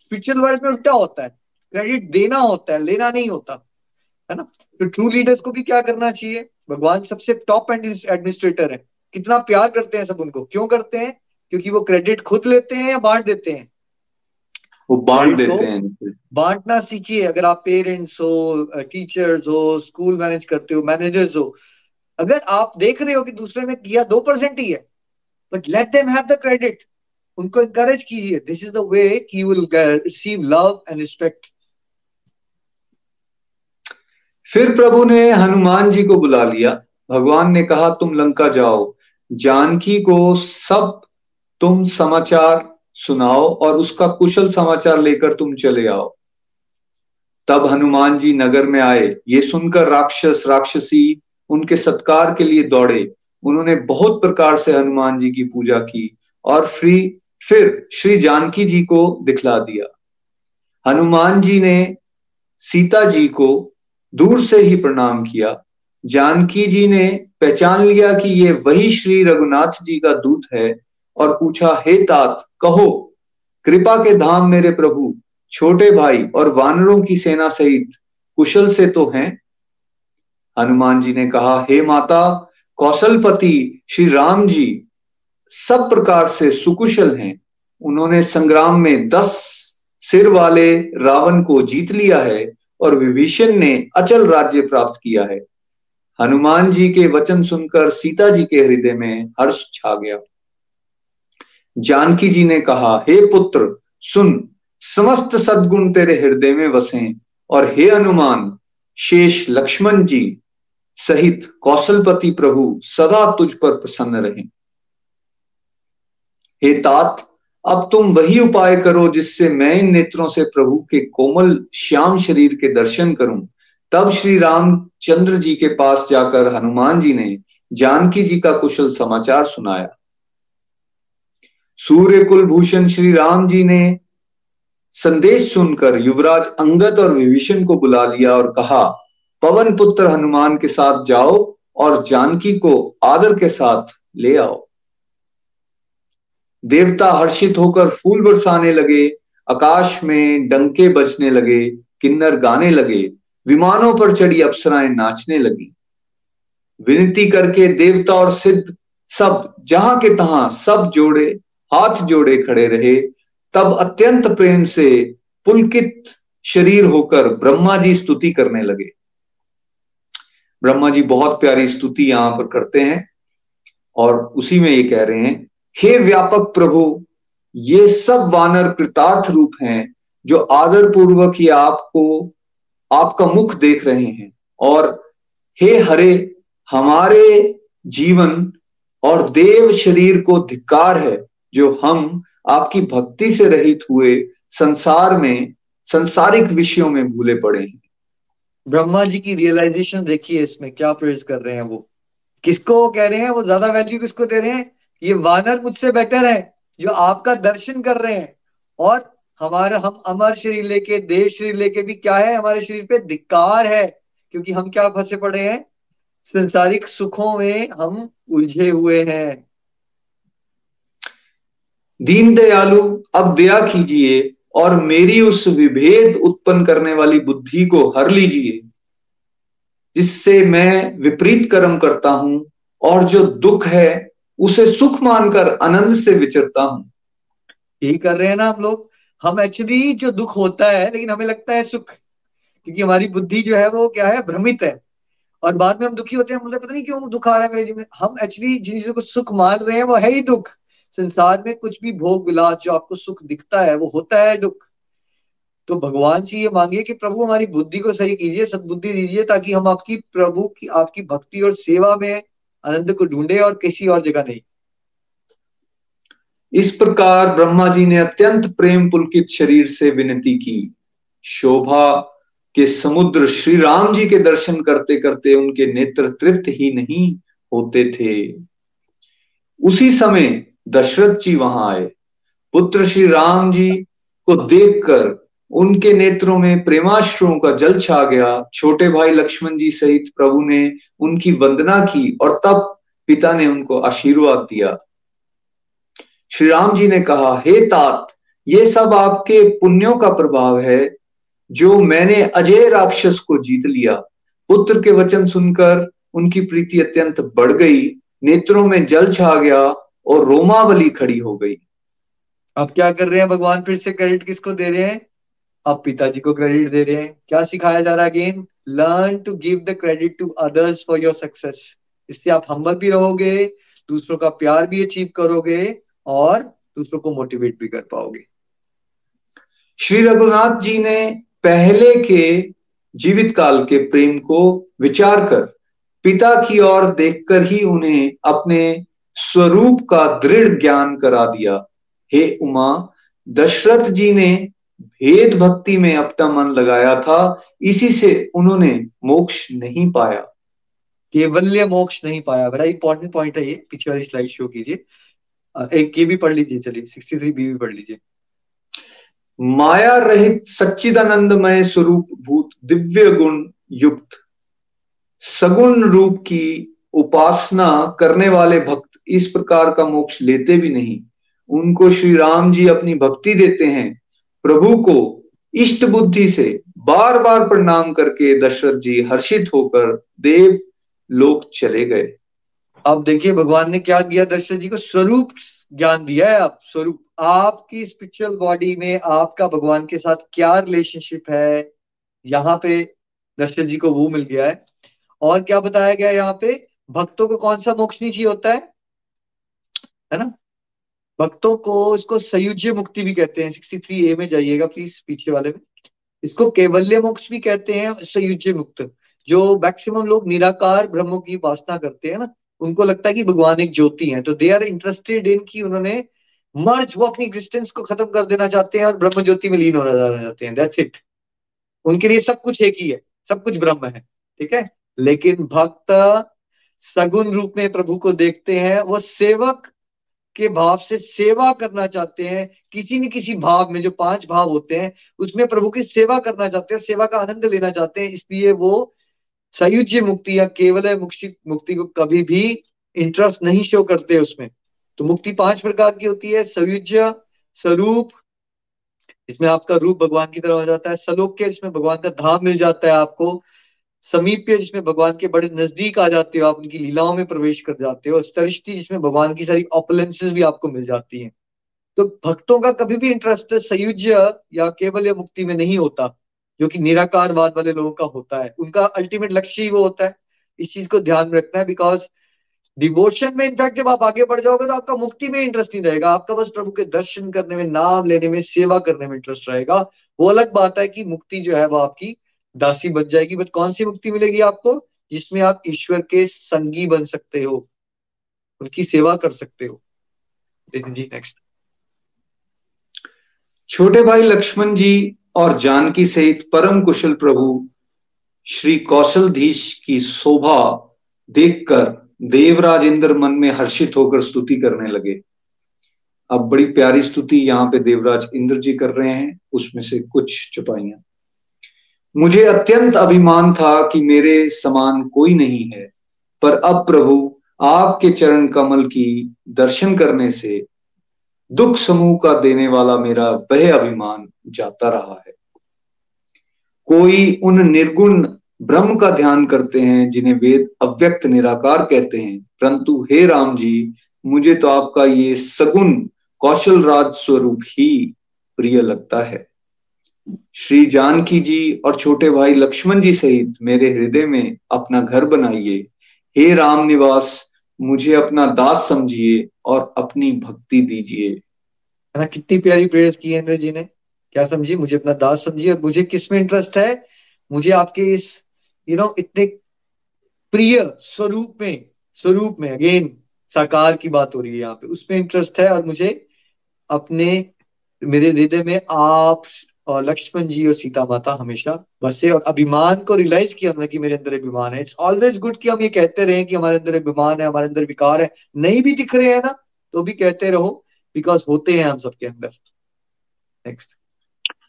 स्पिरिचुअल वर्ल्ड में उल्टा होता है। क्रेडिट देना होता है लेना नहीं होता है ना? तो ट्रू लीडर्स को भी क्या करना चाहिए? भगवान सबसे टॉप एडमिनिस्ट्रेटर है। कितना प्यार करते हैं सब उनको। क्यों करते हैं? क्योंकि वो क्रेडिट खुद लेते हैं या बांट देते हैं? वो बांट देते हैं बांटना सीखिए। अगर आप पेरेंट्स हो टीचर्स हो स्कूल मैनेज करते हो मैनेजर्स हो अगर आप देख रहे हो कि दूसरे ने किया दो परसेंट ही है but let them have the credit उनको इंकरेज कीजिए। This is the way you will receive love and respect फिर प्रभु ने हनुमान जी को बुला लिया। भगवान ने कहा, तुम लंका जाओ। जानकी को सब तुम समाचार सुनाओ और उसका कुशल समाचार लेकर तुम चले आओ। तब हनुमान जी नगर में आए। ये सुनकर राक्षस, राक्षसी उनके सत्कार के लिए दौड़े। उन्होंने बहुत प्रकार से हनुमान जी की पूजा की और फ्री, फिर श्री जानकी जी को दिखला दिया। हनुमान जी ने सीता जी को दूर से ही प्रणाम किया। जानकी जी ने पहचान लिया कि ये वही श्री रघुनाथ जी का दूत है और पूछा, हे तात, कहो, कृपा के धाम मेरे प्रभु, छोटे भाई और वानरों की सेना सहित कुशल से तो हैं? हनुमान जी ने कहा, हे माता, कौशलपति श्री राम जी सब प्रकार से सुकुशल हैं। उन्होंने संग्राम में दस सिर वाले रावण को जीत लिया है। और विभीषण ने अचल राज्य प्राप्त किया है। हनुमान जी के वचन सुनकर सीता जी के हृदय में हर्ष छा गया। जानकी जी ने कहा, हे पुत्र, सुन, समस्त सद्गुण तेरे हृदय में वसे और हे हनुमान, शेष लक्ष्मण जी सहित कौशलपति प्रभु सदा तुझ पर प्रसन्न रहे। हे तात अब तुम वही उपाय करो जिससे मैं इन नेत्रों से प्रभु के कोमल श्याम शरीर के दर्शन करूँ। तब श्री रामचंद्र जी के पास जाकर हनुमान जी ने जानकी जी का कुशल समाचार सुनाया। सूर्य कुलभूषण श्री राम जी ने संदेश सुनकर युवराज अंगद और विभीषण को बुला लिया और कहा, पवन पुत्र हनुमान के साथ जाओ और जानकी को आदर के साथ ले आओ। देवता हर्षित होकर फूल बरसाने लगे, आकाश में डंके बजने लगे, किन्नर गाने लगे, विमानों पर चढ़ी अप्सराएँ नाचने लगी। विनती करके देवता और सिद्ध सब जहाँ के तहां सब जोड़े, हाथ जोड़े खड़े रहे। तब अत्यंत प्रेम से पुलकित शरीर होकर ब्रह्मा जी स्तुति करने लगे। ब्रह्मा जी बहुत प्यारी स्तुति यहाँ पर करते हैं और उसी में ये कह रहे हैं हे व्यापक प्रभु, ये सब वानर कृतार्थ रूप हैं, जो आदर पूर्वक ही आपको, आपका मुख देख रहे हैं। और हे हरे, हमारे जीवन और देव शरीर को धिक्कार है, जो हम आपकी भक्ति से रहित हुए संसार में, संसारिक विषयों में भूले पड़े हैं। ब्रह्मा जी की रियलाइजेशन देखिए इसमें क्या प्रेज कर रहे हैं वो। किसको कह रहे हैं? वो ज़्यादा वैल्यू किसको दे रहे हैं? ये वानर मुझसे बेटर है, जो आपका दर्शन कर रहे हैं। और हमारा, हम अमर शरीर लेके देव शरीर लेके भी क्या है, हमारे शरीर पे धिक्कार है, क्योंकि हम क्या फंसे पड़े हैं? संसारिक सुखों में हम उलझे हुए हैं। दीन दयालु, अब दया कीजिए, और मेरी उस विभेद उत्पन्न करने वाली बुद्धि को हर लीजिए, जिससे मैं विपरीत कर्म करता हूँ, और जो दुख है उसे सुख मानकर आनंद से विचरता हूँ। यही कर रहे हैं ना हम लोग। हम एक्चुअली जो दुख होता है, लेकिन हमें लगता है सुख। क्योंकि हमारी बुद्धि जो है, वो क्या है? भ्रमित है। और बाद में हम दुखी होते हैं, हम पता नहीं क्यों दुख आ रहा है मेरे जीवन हम एक्चुअली जिन चीज़ों को सुख मान रहे हैं, वो है ही दुख। संसार में कुछ भी भोग विलास जो आपको सुख दिखता है, वो होता है दुख। तो भगवान से ये मांगिए कि प्रभु हमारी बुद्धि को सही कीजिए, सदबुद्धि दीजिए, ताकि हम आपकी प्रभु की, आपकी भक्ति और सेवा में आनंद को ढूंढे और किसी और जगह नहीं। इस प्रकार ब्रह्मा जी ने अत्यंत प्रेम पुलकित शरीर से विनती की। शोभा के समुद्र श्री राम जी के दर्शन करते करते उनके नेत्र तृप्त ही नहीं होते थे। उसी समय दशरथ जी वहाँ आए। पुत्र श्री राम जी को देखकर उनके नेत्रों में प्रेमाश्रुओं का जल छा गया। छोटे भाई लक्ष्मण जी सहित प्रभु ने उनकी वंदना की और तब पिता ने उनको आशीर्वाद दिया। श्री राम जी ने कहा, हे तात, ये सब आपके पुण्यों का प्रभाव है, जो मैंने अजय राक्षस को जीत लिया। पुत्र के वचन सुनकर उनकी प्रीति अत्यंत बढ़ गई, नेत्रों में जल छा गया और रोमावली खड़ी हो गई। अब क्या कर रहे हैं? भगवान फिर से क्रेडिट किसको दे रहे हैं? अब पिताजी को क्रेडिट दे रहे हैं। क्या सिखाया जा रहा है again learn to give the credit to others for your success इससे आप हम्बल भी रहोगे, दूसरों का प्यार भी अचीव करोगे और दूसरों को मोटिवेट भी कर पाओगे। श्री रघुनाथ जी ने पहले के जीवित काल के प्रेम को विचार कर पिता की ओर देखकर ही उन्हें अपने स्वरूप का दृढ़ ज्ञान करा दिया। हे उमा, दशरथ जी ने भेद भक्ति में अपना मन लगाया था इसी से उन्होंने मोक्ष नहीं पाया। केवल्य मोक्ष नहीं पाया। बड़ा इंपॉर्टेंट पॉइंट है ये। पीछे वाली स्लाइड शो कीजिए। एक ये भी पढ़ लीजिए चलिए। सिक्सटी थ्री बी भी पढ़ लीजिए। माया रहित सच्चिदानंदमय स्वरूप भूत दिव्य गुण युक्त सगुण रूप की उपासना करने वाले भक्त इस प्रकार का मोक्ष लेते भी नहीं। उनको श्री राम जी अपनी भक्ति देते हैं। प्रभु को इष्ट बुद्धि से बार बार प्रणाम करके दशरथ जी हर्षित होकर देव लोग चले गए। अब देखिए, भगवान ने क्या किया? दशरथ जी को स्वरूप ज्ञान दिया है आप स्वरूप आपकी स्पिरिचुअल बॉडी में आपका भगवान के साथ क्या रिलेशनशिप है? यहाँ पे दशरथ जी को वो मिल गया है। और क्या बताया गया यहाँ पे? भक्तों को कौन सा मोक्ष नहीं होता है? है ना? भक्तों को इसको सयुज्य मुक्ति भी कहते हैं। सिक्सटी थ्री ए में जाइएगा प्लीज़ पीछे वाले में। इसको केवल्य मोक्ष भी कहते हैं, सयुज्य मुक्त। जो मैक्सिमम लोग निराकार ब्रह्म की वासना करते हैं ना, उनको लगता है कि भगवान एक ज्योति है। तो दे आर इंटरेस्टेड इन की उन्होंने मर्ज वो अपनी एग्जिस्टेंस को खत्म कर देना चाहते हैं और ब्रह्म ज्योति में लीन होना चाहते हैं। दैट्स इट उनके लिए सब कुछ एक ही है, सब कुछ ब्रह्म है। ठीक है? लेकिन भक्त सगुण रूप में प्रभु को देखते हैं, वो सेवक के भाव से सेवा करना चाहते हैं, किसी न किसी भाव में जो पाँच भाव होते हैं, उसमें प्रभु की सेवा करना चाहते हैं, सेवा का आनंद लेना चाहते हैं, इसलिए वो सयुज्य मुक्ति या केवल मुक्ति मुक्ति को कभी भी इंटरेस्ट नहीं शो करते उसमें। तो मुक्ति पाँच प्रकार की होती है, सयुज्य, स्वरूप, इसमें आपका रूप भगवान की तरह हो जाता है सलोक्य जिसमें भगवान का धाम मिल जाता है आपको समीप्य जिसमें भगवान के बड़े नज़दीक आ जाते हो, आप उनकी लीलाओं में प्रवेश कर जाते हो, सृष्टि जिसमें भगवान की सारी ऑपलेंसेस भी आपको मिल जाती हैं। तो भक्तों का कभी भी इंटरेस्ट सयुज्य या केवल या मुक्ति में नहीं होता, जो कि निराकारवाद वाले लोगों का होता है। उनका अल्टीमेट लक्ष्य ही वो होता है। इस चीज़ को ध्यान में रखना है बिकॉज़ डिवोशन में इनफैक्ट जब आप आगे बढ़ जाओगे तो आपका मुक्ति में इंटरेस्ट नहीं रहेगा। आपका बस प्रभु के दर्शन करने में, नाम लेने में, सेवा करने में इंटरेस्ट रहेगा। वो अलग बात है कि मुक्ति जो है वो आपकी दासी बन जाएगी बट कौन सी मुक्ति मिलेगी आपको? जिसमें आप ईश्वर के संगी बन सकते हो, उनकी सेवा कर सकते हो। जी नेक्स्ट छोटे भाई लक्ष्मण जी और जानकी सहित परम कुशल प्रभु श्री कौशलधीश की शोभा देखकर देवराज इंद्र मन में हर्षित होकर स्तुति करने लगे। अब बड़ी प्यारी स्तुति यहाँ पे देवराज इंद्र जी कर रहे हैं, उसमें से कुछ चुपाइया मुझे अत्यंत अभिमान था कि मेरे समान कोई नहीं है। पर अब प्रभु, आपके चरण कमल की दर्शन करने से दुख समूह का देने वाला मेरा वह अभिमान जाता रहा है। कोई उन निर्गुण ब्रह्म का ध्यान करते हैं, जिन्हें वेद अव्यक्त निराकार कहते हैं। परंतु हे राम जी, मुझे तो आपका ये सगुण कौशल राज स्वरूप ही प्रिय लगता है। श्री जानकी जी और छोटे भाई लक्ष्मण जी सहित मेरे हृदय में अपना घर बनाइए। हे राम निवास, मुझे अपना दास समझिए और अपनी भक्ति दीजिए। है ना, कितनी प्यारी प्रेयर्स की इंद्र जी ने। क्या समझिए? मुझे अपना दास समझिए और मुझे किसमें इंटरेस्ट है? मुझे आपके इस यू नो इतने प्रिय स्वरूप में स्वरूप में अगेन साकार की बात हो रही है यहाँ पे। उसमें इंटरेस्ट है और मुझे अपने, मेरे हृदय में आप और लक्ष्मण जी और सीता माता हमेशा बसे और अभिमान को रियलाइज़ किया हमने कि मेरे अंदर अभिमान है। इट्स ऑलवेज गुड कि हम ये कहते रहे कि हमारे अंदर अभिमान है, हमारे अंदर विकार है। नहीं भी दिख रहे हैं ना तो भी कहते रहो बिकॉज़ होते हैं हम सबके अंदर। नेक्स्ट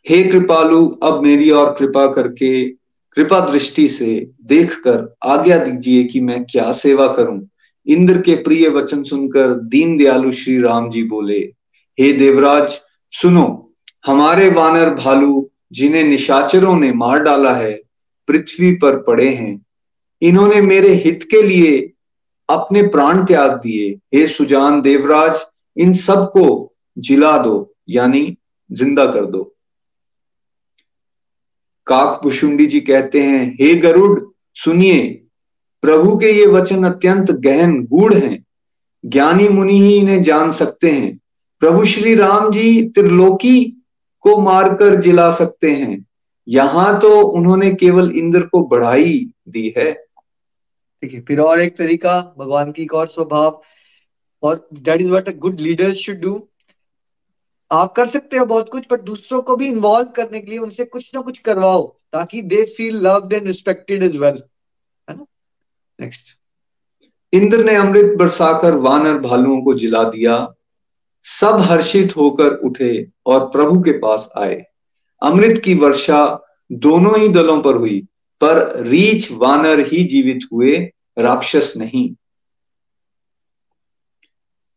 हे कृपालु, अब मेरी और कृपा करके, कृपा दृष्टि से देखकर आज्ञा दीजिए कि मैं क्या सेवा करूँ। इंद्र के प्रिय वचन सुनकर दीन दयालु श्री राम जी बोले, हे देवराज, सुनो हमारे वानर भालू, जिन्हें निशाचरों ने मार डाला है, पृथ्वी पर पड़े हैं। इन्होंने मेरे हित के लिए अपने प्राण त्याग दिए। हे सुजान देवराज, इन सबको जिला दो, यानी ज़िंदा कर दो। काक पुशुंडी जी कहते हैं, हे गरुड़, सुनिए, प्रभु के ये वचन अत्यंत गहन गूढ़ हैं। ज्ञानी मुनि ही इन्हें जान सकते हैं। प्रभु श्री राम जी त्रिलोकी को मारकर जिला सकते हैं। यहाँ तो उन्होंने केवल इंद्र को बढ़ाई दी है। ठीक है फिर और एक तरीका भगवान की एक और स्वभाव और that is what a good leader should do आप कर सकते हो बहुत कुछ पर दूसरों को भी इन्वॉल्व करने के लिए उनसे कुछ ना कुछ करवाओ ताकि they feel loved and respected as well है ना? नेक्स्ट इंद्र ने अमृत बरसाकर वानर भालुओं को जिला दिया। सब हर्षित होकर उठे और प्रभु के पास आए। अमृत की वर्षा दोनों ही दलों पर हुई, पर रीछ वानर ही जीवित हुए, राक्षस नहीं।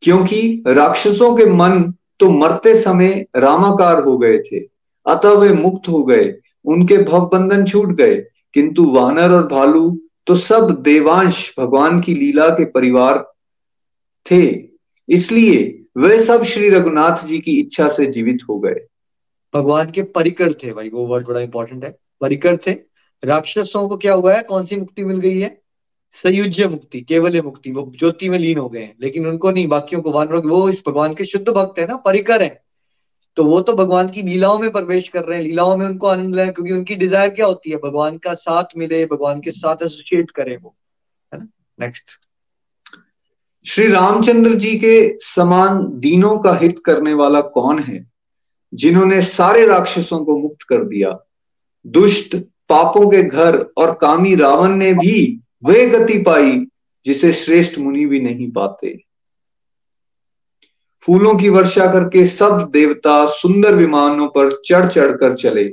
क्योंकि राक्षसों के मन तो मरते समय रामाकार हो गए थे, अतः वे मुक्त हो गए, उनके भव बंधन छूट गए, किंतु वानर और भालू तो सब देवांश भगवान की लीला के परिवार थे। इसलिए वे सब श्री रघुनाथ जी की इच्छा से जीवित हो गए। भगवान के परिकर थे भाई, वो वर्ड बड़ा इंपॉर्टेंट है। परिकर थे। राक्षसों को क्या हुआ है? कौन सी मुक्ति मिल गई है? सयुज्य मुक्ति केवल मुक्ति। वो ज्योति में लीन हो गए हैं, लेकिन उनको नहीं, बाकियों को वानरों वो इस भगवान के शुद्ध भक्त है ना, परिकर है। तो वो तो भगवान की लीलाओं में प्रवेश कर रहे हैं। लीलाओं में उनको आनंद लें क्योंकि उनकी डिज़ायर क्या होती है? भगवान का साथ मिले, भगवान के साथ एसोसिएट करे वो। है ना? नेक्स्ट श्री रामचंद्र जी के समान दीनों का हित करने वाला कौन है, जिन्होंने सारे राक्षसों को मुक्त कर दिया? दुष्ट पापों के घर और कामी रावण ने भी वह गति पाई, जिसे श्रेष्ठ मुनि भी नहीं पाते। फूलों की वर्षा करके सब देवता सुंदर विमानों पर चढ़ चढ़ कर चले।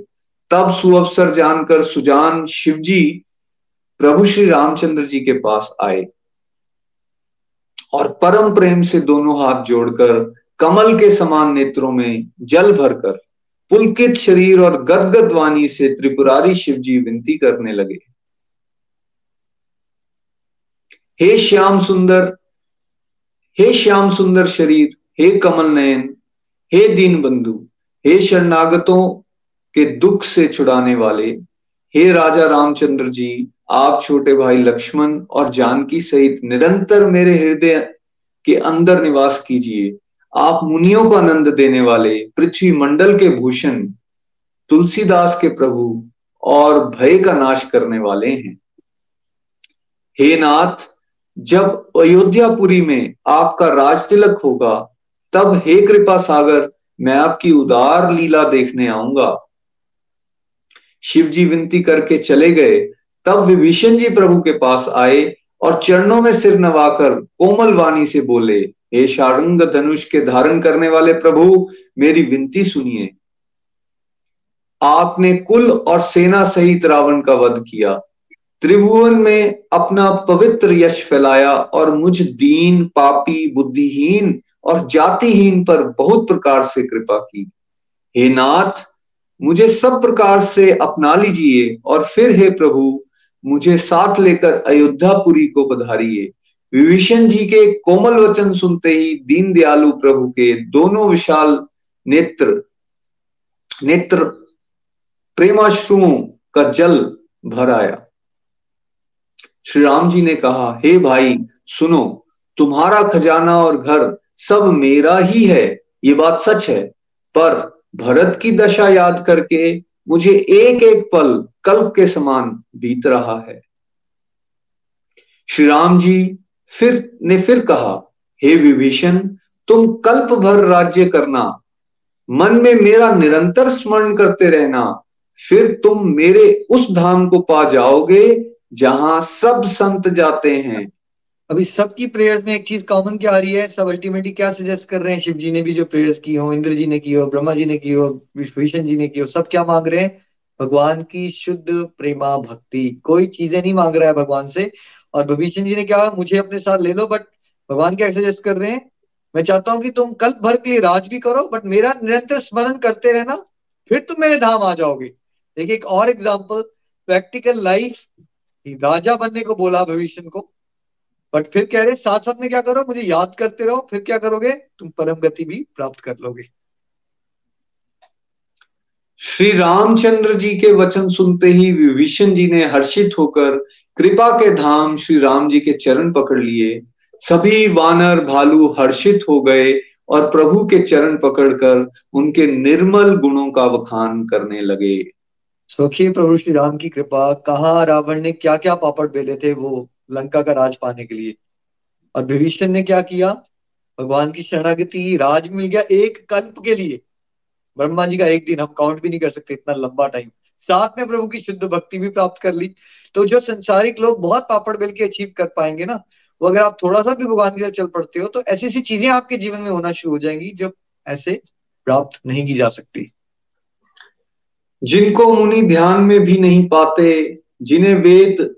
तब सुअवसर जानकर सुजान शिवजी प्रभु श्री रामचंद्र जी के पास आए। और परम प्रेम से दोनों हाथ जोड़कर कमल के समान नेत्रों में जल भरकर पुलकित शरीर और गदगद वाणी से त्रिपुरारी शिवजी विनती करने लगे। हे श्याम सुंदर, हे श्याम सुंदर शरीर, हे कमल नयन, हे दीन बंधु, हे शरणागतों के दुख से छुड़ाने वाले, हे राजा रामचंद्र जी आप छोटे भाई लक्ष्मण और जानकी सहित निरंतर मेरे हृदय के अंदर निवास कीजिए। आप मुनियों को आनंद देने वाले पृथ्वी मंडल के भूषण, तुलसीदास के प्रभु और भय का नाश करने वाले हैं। हे नाथ, जब अयोध्यापुरी में आपका राज तिलक होगा, तब हे कृपा सागर, मैं आपकी उदार लीला देखने आऊँगा। शिव जी विनती करके चले गए तब विभीषण जी प्रभु के पास आए और चरणों में सिर नवाकर कोमल वाणी से बोले, हे शारंग धनुष के धारण करने वाले प्रभु, मेरी विनती सुनिए। आपने कुल और सेना सहित रावण का वध किया। त्रिभुवन में अपना पवित्र यश फैलाया और मुझ दीन, पापी, बुद्धिहीन और जातिहीन पर बहुत प्रकार से कृपा की। हे नाथ, मुझे सब प्रकार से अपना लीजिए और फिर हे प्रभु मुझे साथ लेकर अयोध्यापुरी को पधारिए। विभीषण जी के कोमल वचन सुनते ही दीन दयालु प्रभु के दोनों विशाल नेत्र नेत्र प्रेमाश्रुओं का जल भर आया। श्री राम जी ने कहा, हे hey भाई, सुनो, तुम्हारा खजाना और घर सब मेरा ही है, ये बात सच है। पर भरत की दशा याद करके मुझे एक एक पल कल्प के समान बीत रहा है। श्री राम जी फिर, ने फिर कहा, हे विभीषण, तुम कल्प भर राज्य करना, मन में मेरा निरंतर स्मरण करते रहना, फिर तुम मेरे उस धाम को पा जाओगे जहाँ सब संत जाते हैं। अभी सबकी प्रेयर्स में एक चीज़ कॉमन क्या आ रही है? सब अल्टीमेटली क्या सजेस्ट कर रहे हैं? शिव जी ने भी जो प्रेयर्स की हो, इंद्र जी ने की हो, ब्रह्मा जी ने की हो विष्णु जी ने की हो, सब क्या मांग रहे हैं? भगवान की शुद्ध प्रेमा भक्ति। कोई चीज़ें नहीं मांग रहा है भगवान से। और भविष्य जी ने क्या मुझे अपने साथ ले लो बट भगवान क्या सजेस्ट कर रहे हैं? मैं चाहता हूँ कि तुम कल भर के लिए राज भी करो बट मेरा निरंतर स्मरण करते रहना, फिर तुम मेरे धाम आ जाओगे। देखिए, एक और एग्ज़ाम्पल प्रैक्टिकल लाइफ राजा बनने को बोला भविष्य को। बट फिर कह रहे साथ साथ में क्या करो? मुझे याद करते रहो फिर क्या करोगे? तुम परम गति भी प्राप्त कर लोगे। श्री रामचंद्र जी के वचन सुनते ही विभीषण जी ने हर्षित होकर कृपा के धाम श्री राम जी के चरण पकड़ लिए। सभी वानर भालू हर्षित हो गए और प्रभु के चरण पकड़कर उनके निर्मल गुणों का वखान करने लगे। सोचिए प्रभु श्री राम की कृपा। कहा रावण ने क्या क्या पापड़ बेले थे वो? लंका का राज पाने के लिए। और विभीषण ने क्या किया? भगवान की शरणागति राज मिल गया एक कल्प के लिए। ब्रह्मा जी का एक दिन हम काउंट भी नहीं कर सकते, इतना लंबा टाइम साथ में प्रभु की शुद्ध भक्ति भी प्राप्त कर ली। तो जो संसारिक लोग बहुत पापड़ बेल के अचीव कर पाएँगे ना, वो अगर आप थोड़ा सा भी भगवान की तरफ़ चल पड़ते हो तो ऐसी ऐसी चीज़ें आपके जीवन में होना शुरू हो जाएँगी जो ऐसे प्राप्त नहीं की जा सकती। जिनको मुनि ध्यान में भी नहीं पाते, जिन्हें वेद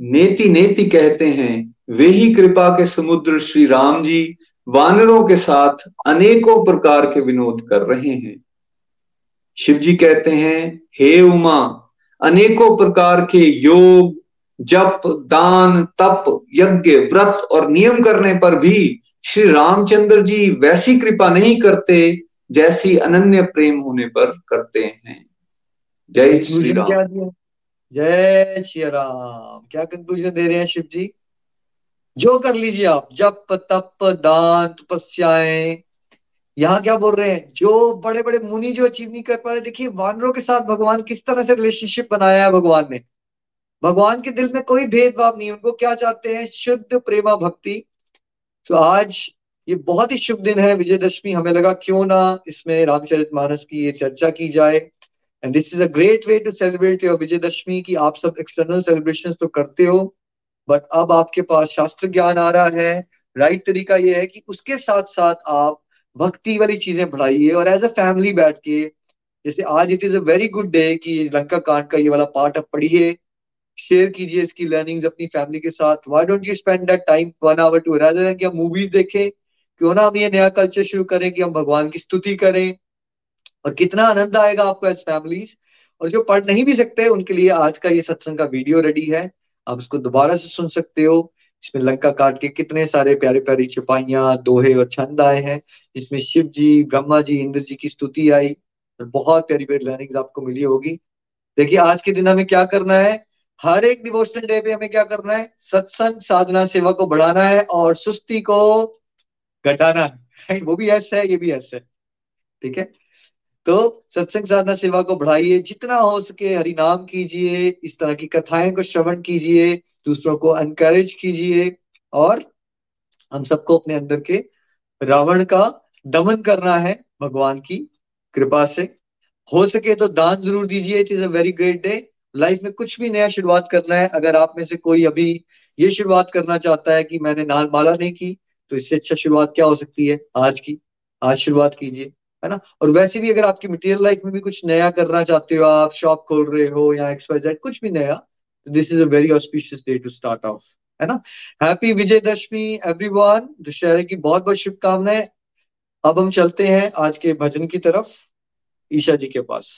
नेति नेति कहते हैं वे ही कृपा के समुद्र श्री राम जी वानरों के साथ अनेकों प्रकार के विनोद कर रहे हैं। शिव जी कहते हैं हे उमा अनेकों प्रकार के योग जप दान तप यज्ञ व्रत और नियम करने पर भी श्री रामचंद्र जी वैसी कृपा नहीं करते जैसी अनन्य प्रेम होने पर करते हैं। जय श्री राम। जय श्री राम। क्या कंक्लूजन दे रहे हैं शिव जी जो कर लीजिए आप, जप, तप, दान, तपस्याएँ। यहाँ क्या बोल रहे हैं? जो बड़े बड़े मुनि जो अचीव नहीं कर पा रहे, देखिए, वानरों के साथ भगवान किस तरह से रिलेशनशिप बनाया है भगवान ने। भगवान के दिल में कोई भेदभाव नहीं उनको क्या चाहते हैं? शुद्ध प्रेमा भक्ति। तो आज ये बहुत ही शुभ दिन है, विजयदशमी। हमें लगा क्यों ना इसमें रामचरित मानस की ये चर्चा की जाए। And this is a great way to celebrate your Vijayadashami की आप सब एक्सटर्नल सेलिब्रेशन तो करते हो बट अब आपके पास शास्त्र ज्ञान आ रहा है राइट right तरीका ये है कि उसके साथ साथ आप भक्ति वाली चीज़ें बढ़ाइए और एज अ फैमिली बैठ के जैसे आज it is a very good day कि लंका कांड का ये वाला पार्ट आप पढ़िए शेयर कीजिए इसकी लर्निंग्स अपनी फैमिली के साथ why don't you spend that time one hour to rather कि हम मूवीज़ देखें क्यों ना हम ये नया कल्चर शुरू करें कि हम भगवान की स्तुति करें और कितना आनंद आएगा आपको एज फैमिलीज़ और जो पढ़ नहीं भी सकते, उनके लिए आज का ये सत्संग का वीडियो रेडी है। आप इसको दोबारा से सुन सकते हो। इसमें लंका काट के कितने सारे प्यारे प्यारी चुपाइया दोहे और छंद आए हैं, जिसमें शिव जी, ब्रह्मा जी, इंद्र जी की स्तुति आई। और बहुत प्यारी प्यारी लर्निंग आपको मिली होगी। देखिए, आज के दिन हमें क्या करना है? हर एक डिवोशनल डे पे हमें क्या करना है? सत्संग साधना सेवा को बढ़ाना है और सुस्ती को घटाना है। [LAUGHS] वो भी ऐसा है, ये भी ऐसा है। ठीक है? तो सत्संग साधना सेवा को बढ़ाइए, जितना हो सके हरि नाम कीजिए, इस तरह की कथाएँ को श्रवण कीजिए, दूसरों को अनकरेज कीजिए, और हम सबको अपने अंदर के रावण का दमन करना है, भगवान की कृपा से। हो सके तो दान ज़रूर दीजिए it is a very great day life में कुछ भी नया शुरुआत करना है, अगर आप में से कोई अभी ये शुरुआत करना चाहता है कि मैंने नाल माला नहीं की तो इससे अच्छा शुरुआत क्या हो सकती है? आज की, आज शुरुआत कीजिए। है ना? और वैसे भी अगर आपकी मटेरियल लाइफ में भी कुछ नया करना चाहते हो आप शॉप खोल रहे हो या एक्सवाइजेड कुछ भी नया तो this is a very auspicious day to start off है ना? हैप्पी विजयदशमी एवरीवन दुशहरे की बहुत बहुत शुभकामनाएँ। अब हम चलते हैं आज के भजन की तरफ़, ईशा जी के पास।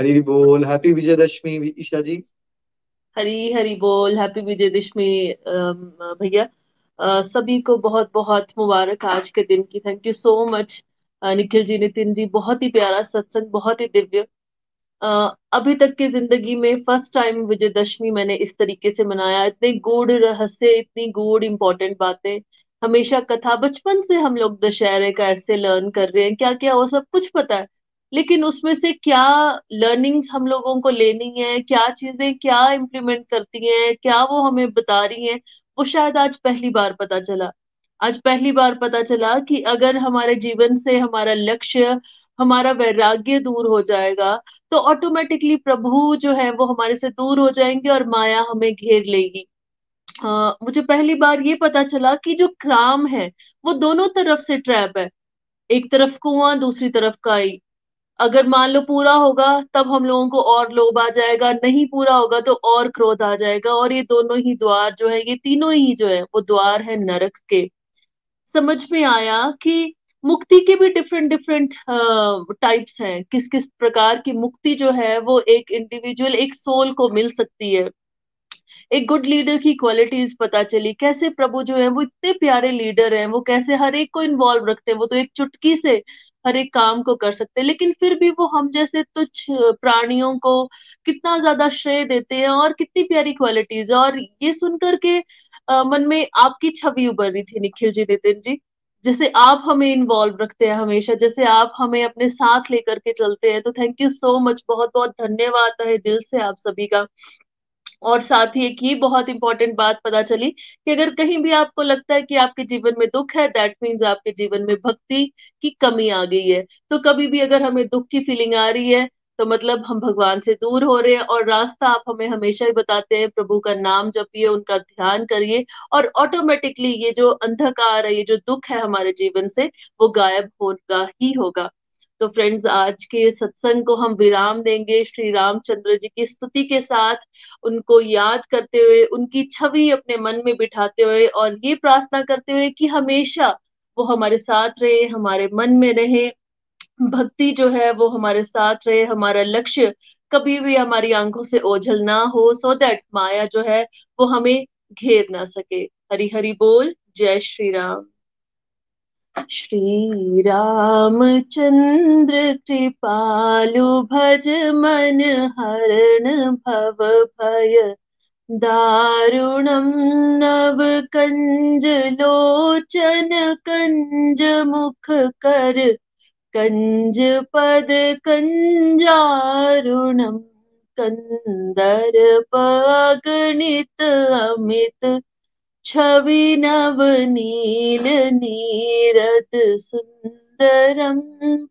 हरी बोल। हैप्पी विजयदशमी ईशा जी। हरी हरी बोल। हैप्पी विजयदशमी भैया। सभी को बहुत बहुत मुबारक आज के दिन की। Thank you so much Nikhil ji Nitin ji, बहुत ही प्यारा सत्संग, बहुत ही दिव्य। अभी तक की ज़िंदगी में फ़र्स्ट टाइम विजयदशमी मैंने इस तरीके से मनाया। इतने गूढ़ रहस्य, इतनी गूढ़ इंपॉर्टेंट बातें। हमेशा कथा, बचपन से हम लोग दशहरे का ऐसे लर्न कर रहे हैं। क्या क्या वो सब कुछ पता है। लेकिन उसमें से क्या लर्निंग्स हम लोगों को लेनी है, क्या चीज़ें, क्या इम्प्लीमेंट करती हैं, क्या वो हमें बता रही हैं, वो शायद आज पहली बार पता चला। आज पहली बार पता चला कि अगर हमारे जीवन से हमारा लक्ष्य हमारा वैराग्य दूर हो जाएगा तो ऑटोमेटिकली प्रभु जो है वो हमारे से दूर हो जाएँगे और माया हमें घेर लेगी। आ, मुझे पहली बार ये पता चला कि जो क्राम है वो दोनों तरफ़ से ट्रैप है। एक तरफ़ कुआँ दूसरी तरफ़ काई। अगर मान लो पूरा होगा तब हम लोगों को और लोभ आ जाएगा नहीं पूरा होगा तो और क्रोध आ जाएगा। और ये दोनों ही द्वार जो है ये तीनों ही जो है वो द्वार है नरक के। समझ में आया कि मुक्ति के भी डिफरेंट डिफरेंट टाइप्स हैं। किस किस प्रकार की मुक्ति जो है वो एक इंडिविजुअल एक सोल को मिल सकती है। एक गुड लीडर की क्वालिटीज पता चली। कैसे प्रभु जो है वो इतने प्यारे लीडर हैं, वो कैसे हर एक को इन्वॉल्व रखते हैं, वो तो एक चुटकी से हर एक काम को कर सकते हैं। लेकिन फिर भी वो हम जैसे तुच्छ प्राणियों को कितना ज़्यादा श्रेय देते हैं और कितनी प्यारी क्वालिटीज है। और ये सुनकर के मन में आपकी छवि उभर रही थी निखिल जी, नितिन जी। जैसे आप हमें इन्वॉल्व रखते हैं हमेशा, जैसे आप हमें अपने साथ लेकर के चलते हैं तो थैंक यू सो मच बहुत बहुत धन्यवाद है दिल से आप सभी का। और साथ ही एक ही बहुत इंपॉर्टेंट बात पता चली कि अगर कहीं भी आपको लगता है कि आपके जीवन में दुख है दैट मीन्स आपके जीवन में भक्ति की कमी आ गई है। तो कभी भी अगर हमें दुख की फीलिंग आ रही है तो मतलब हम भगवान से दूर हो रहे हैं और रास्ता आप हमें हमेशा ही बताते हैं, प्रभु का नाम जपिए, उनका ध्यान करिए और ऑटोमेटिकली ये जो अंधकार है, ये जो दुख है हमारे जीवन से, वो गायब होगा ही होगा। तो फ्रेंड्स आज के सत्संग को हम विराम देंगे। श्री रामचंद्र जी की स्तुति के साथ उनको याद करते हुए, उनकी छवि अपने मन में बिठाते हुए और ये प्रार्थना करते हुए कि हमेशा वो हमारे साथ रहे, हमारे मन में रहे। भक्ति जो है वो हमारे साथ रहे, हमारा लक्ष्य कभी भी हमारी आँखों से ओझल ना हो सो दैट माया जो है वो हमें घेर ना सके। हरि हरि बोल, जय श्री राम। श्री राम चंद्र कृपालु भज मन हरण भव भय। दारुणम नव कंज लोचन कंज मुख कर। कंज पद कंजारुणम कंदर पगणित अमित, छवि नव नील नीरद सुंदरम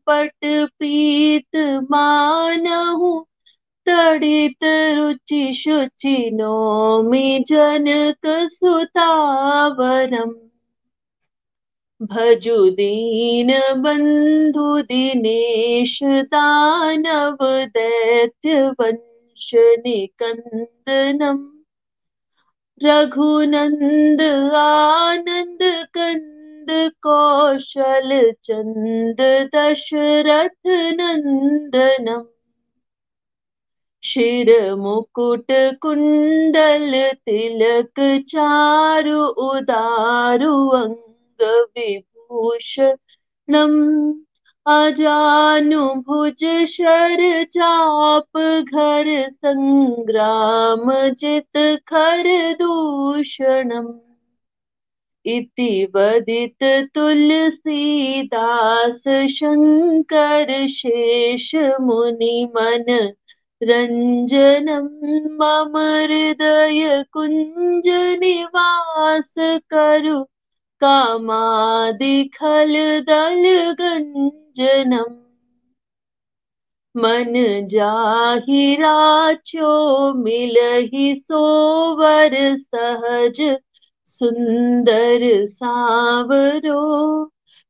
पट पीत मानहु, तड़ित रुचि शुचि नोमि जनक सुतावरम भजु दीन बंधु दिनेश दानव दैत्य वंश निकंदनम। रघुनंद आनंद कंद कौशल चंद दशरथ नंदनम। शिर मुकुट कुंडल तिलक चारु उदारु अंग विभूषणम अजानुभुज शर चाप घर संग्राम जित खर दूषणम् इति वदित तुलसीदास शङ्कर शेष मुनि मन रञ्जनं मम हृदय कुञ्ज निवास करु कामादिखल दल गञ्जनम् मन जाहि राचो मिलहि सोवर सहज। सुंदर सावरो,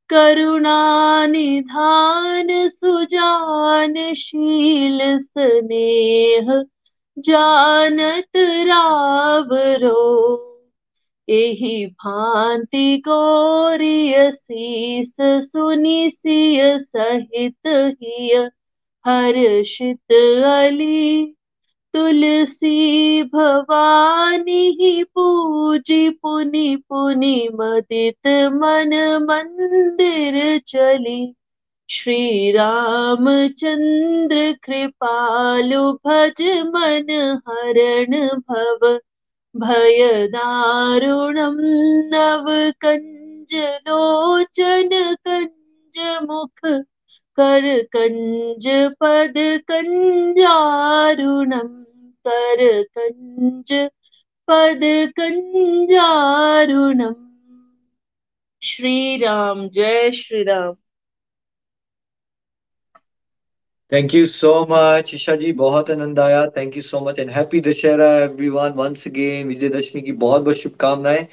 करुणा निधान सुजान शील स्नेह। जानत रावरो। एहि भांति गौरिय शीस सुनि सिय सहित हिय, हर्षित अली, तुलसी भवानी पूजी पुनि पुनि मदित मन मंदिर चली। श्री रामचंद्र कृपालु भज मन हरण भव। भय दारुणम नव कंज लोचन कंज मुख कर कंज पद कंजारुणम कर कंज पद कंजारुणम श्री राम जय Shri thank you so much Isha ji बहुत आनंद आया. Thank you so much and happy Dussehra everyone once again Vijayadashami की बहुत बहुत शुभकामनाएँ.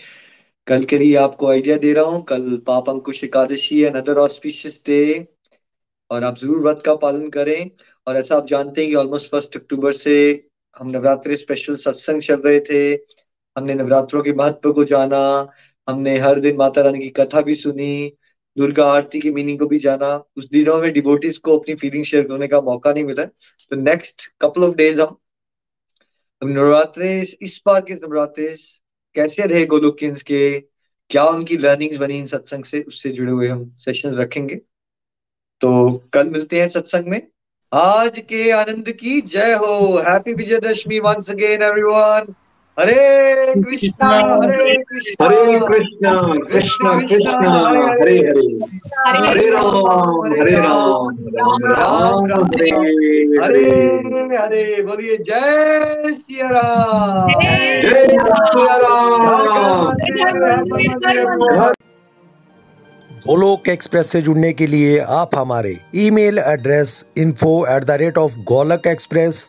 कल के लिए आपको आइडिया दे रहा हूँ. कल पाप अंकुश एकादशी है अनदर ऑस्पिशियस डे और आप ज़रूर व्रत का पालन करें. और ऐसा आप जानते हैं कि ऑलमोस्ट फ़र्स्ट अक्टूबर से हम नवरात्रि स्पेशल सत्संग चल रहे थे. हमने नवरात्रों के महत्व को जाना. हमने हर दिन माता रानी की कथा भी सुनी. दुर्गा आरती की मीनिंग को भी जाना। उस दिनों में डिबोटीज को अपनी फीलिंग शेयर करने का मौका नहीं मिला। तो नेक्स्ट कपल ऑफ़ डेज़ हम नवरात्रे इस बार के नवरात्रे कैसे रहे गोलोकियंस के? क्या उनकी लर्निंग्स बनी इन सत्संग से? उससे जुड़े हुए हम सेशन रखेंगे। तो कल मिलते हैं सत्संग में। आज के आनंद की जय हो। Happy Vijayadashami once again everyone हरे कृष्णा हरे कृष्णा हरे कृष्णा कृष्ण कृष्ण हरे हरे हरे राम हरे राम राम राम हरे हरे हरे हरे बोलिए जय सिया राम। जय जय श्री राम। गोलोक एक्सप्रेस से जुड़ने के लिए आप हमारे email address info at the rate of Golak express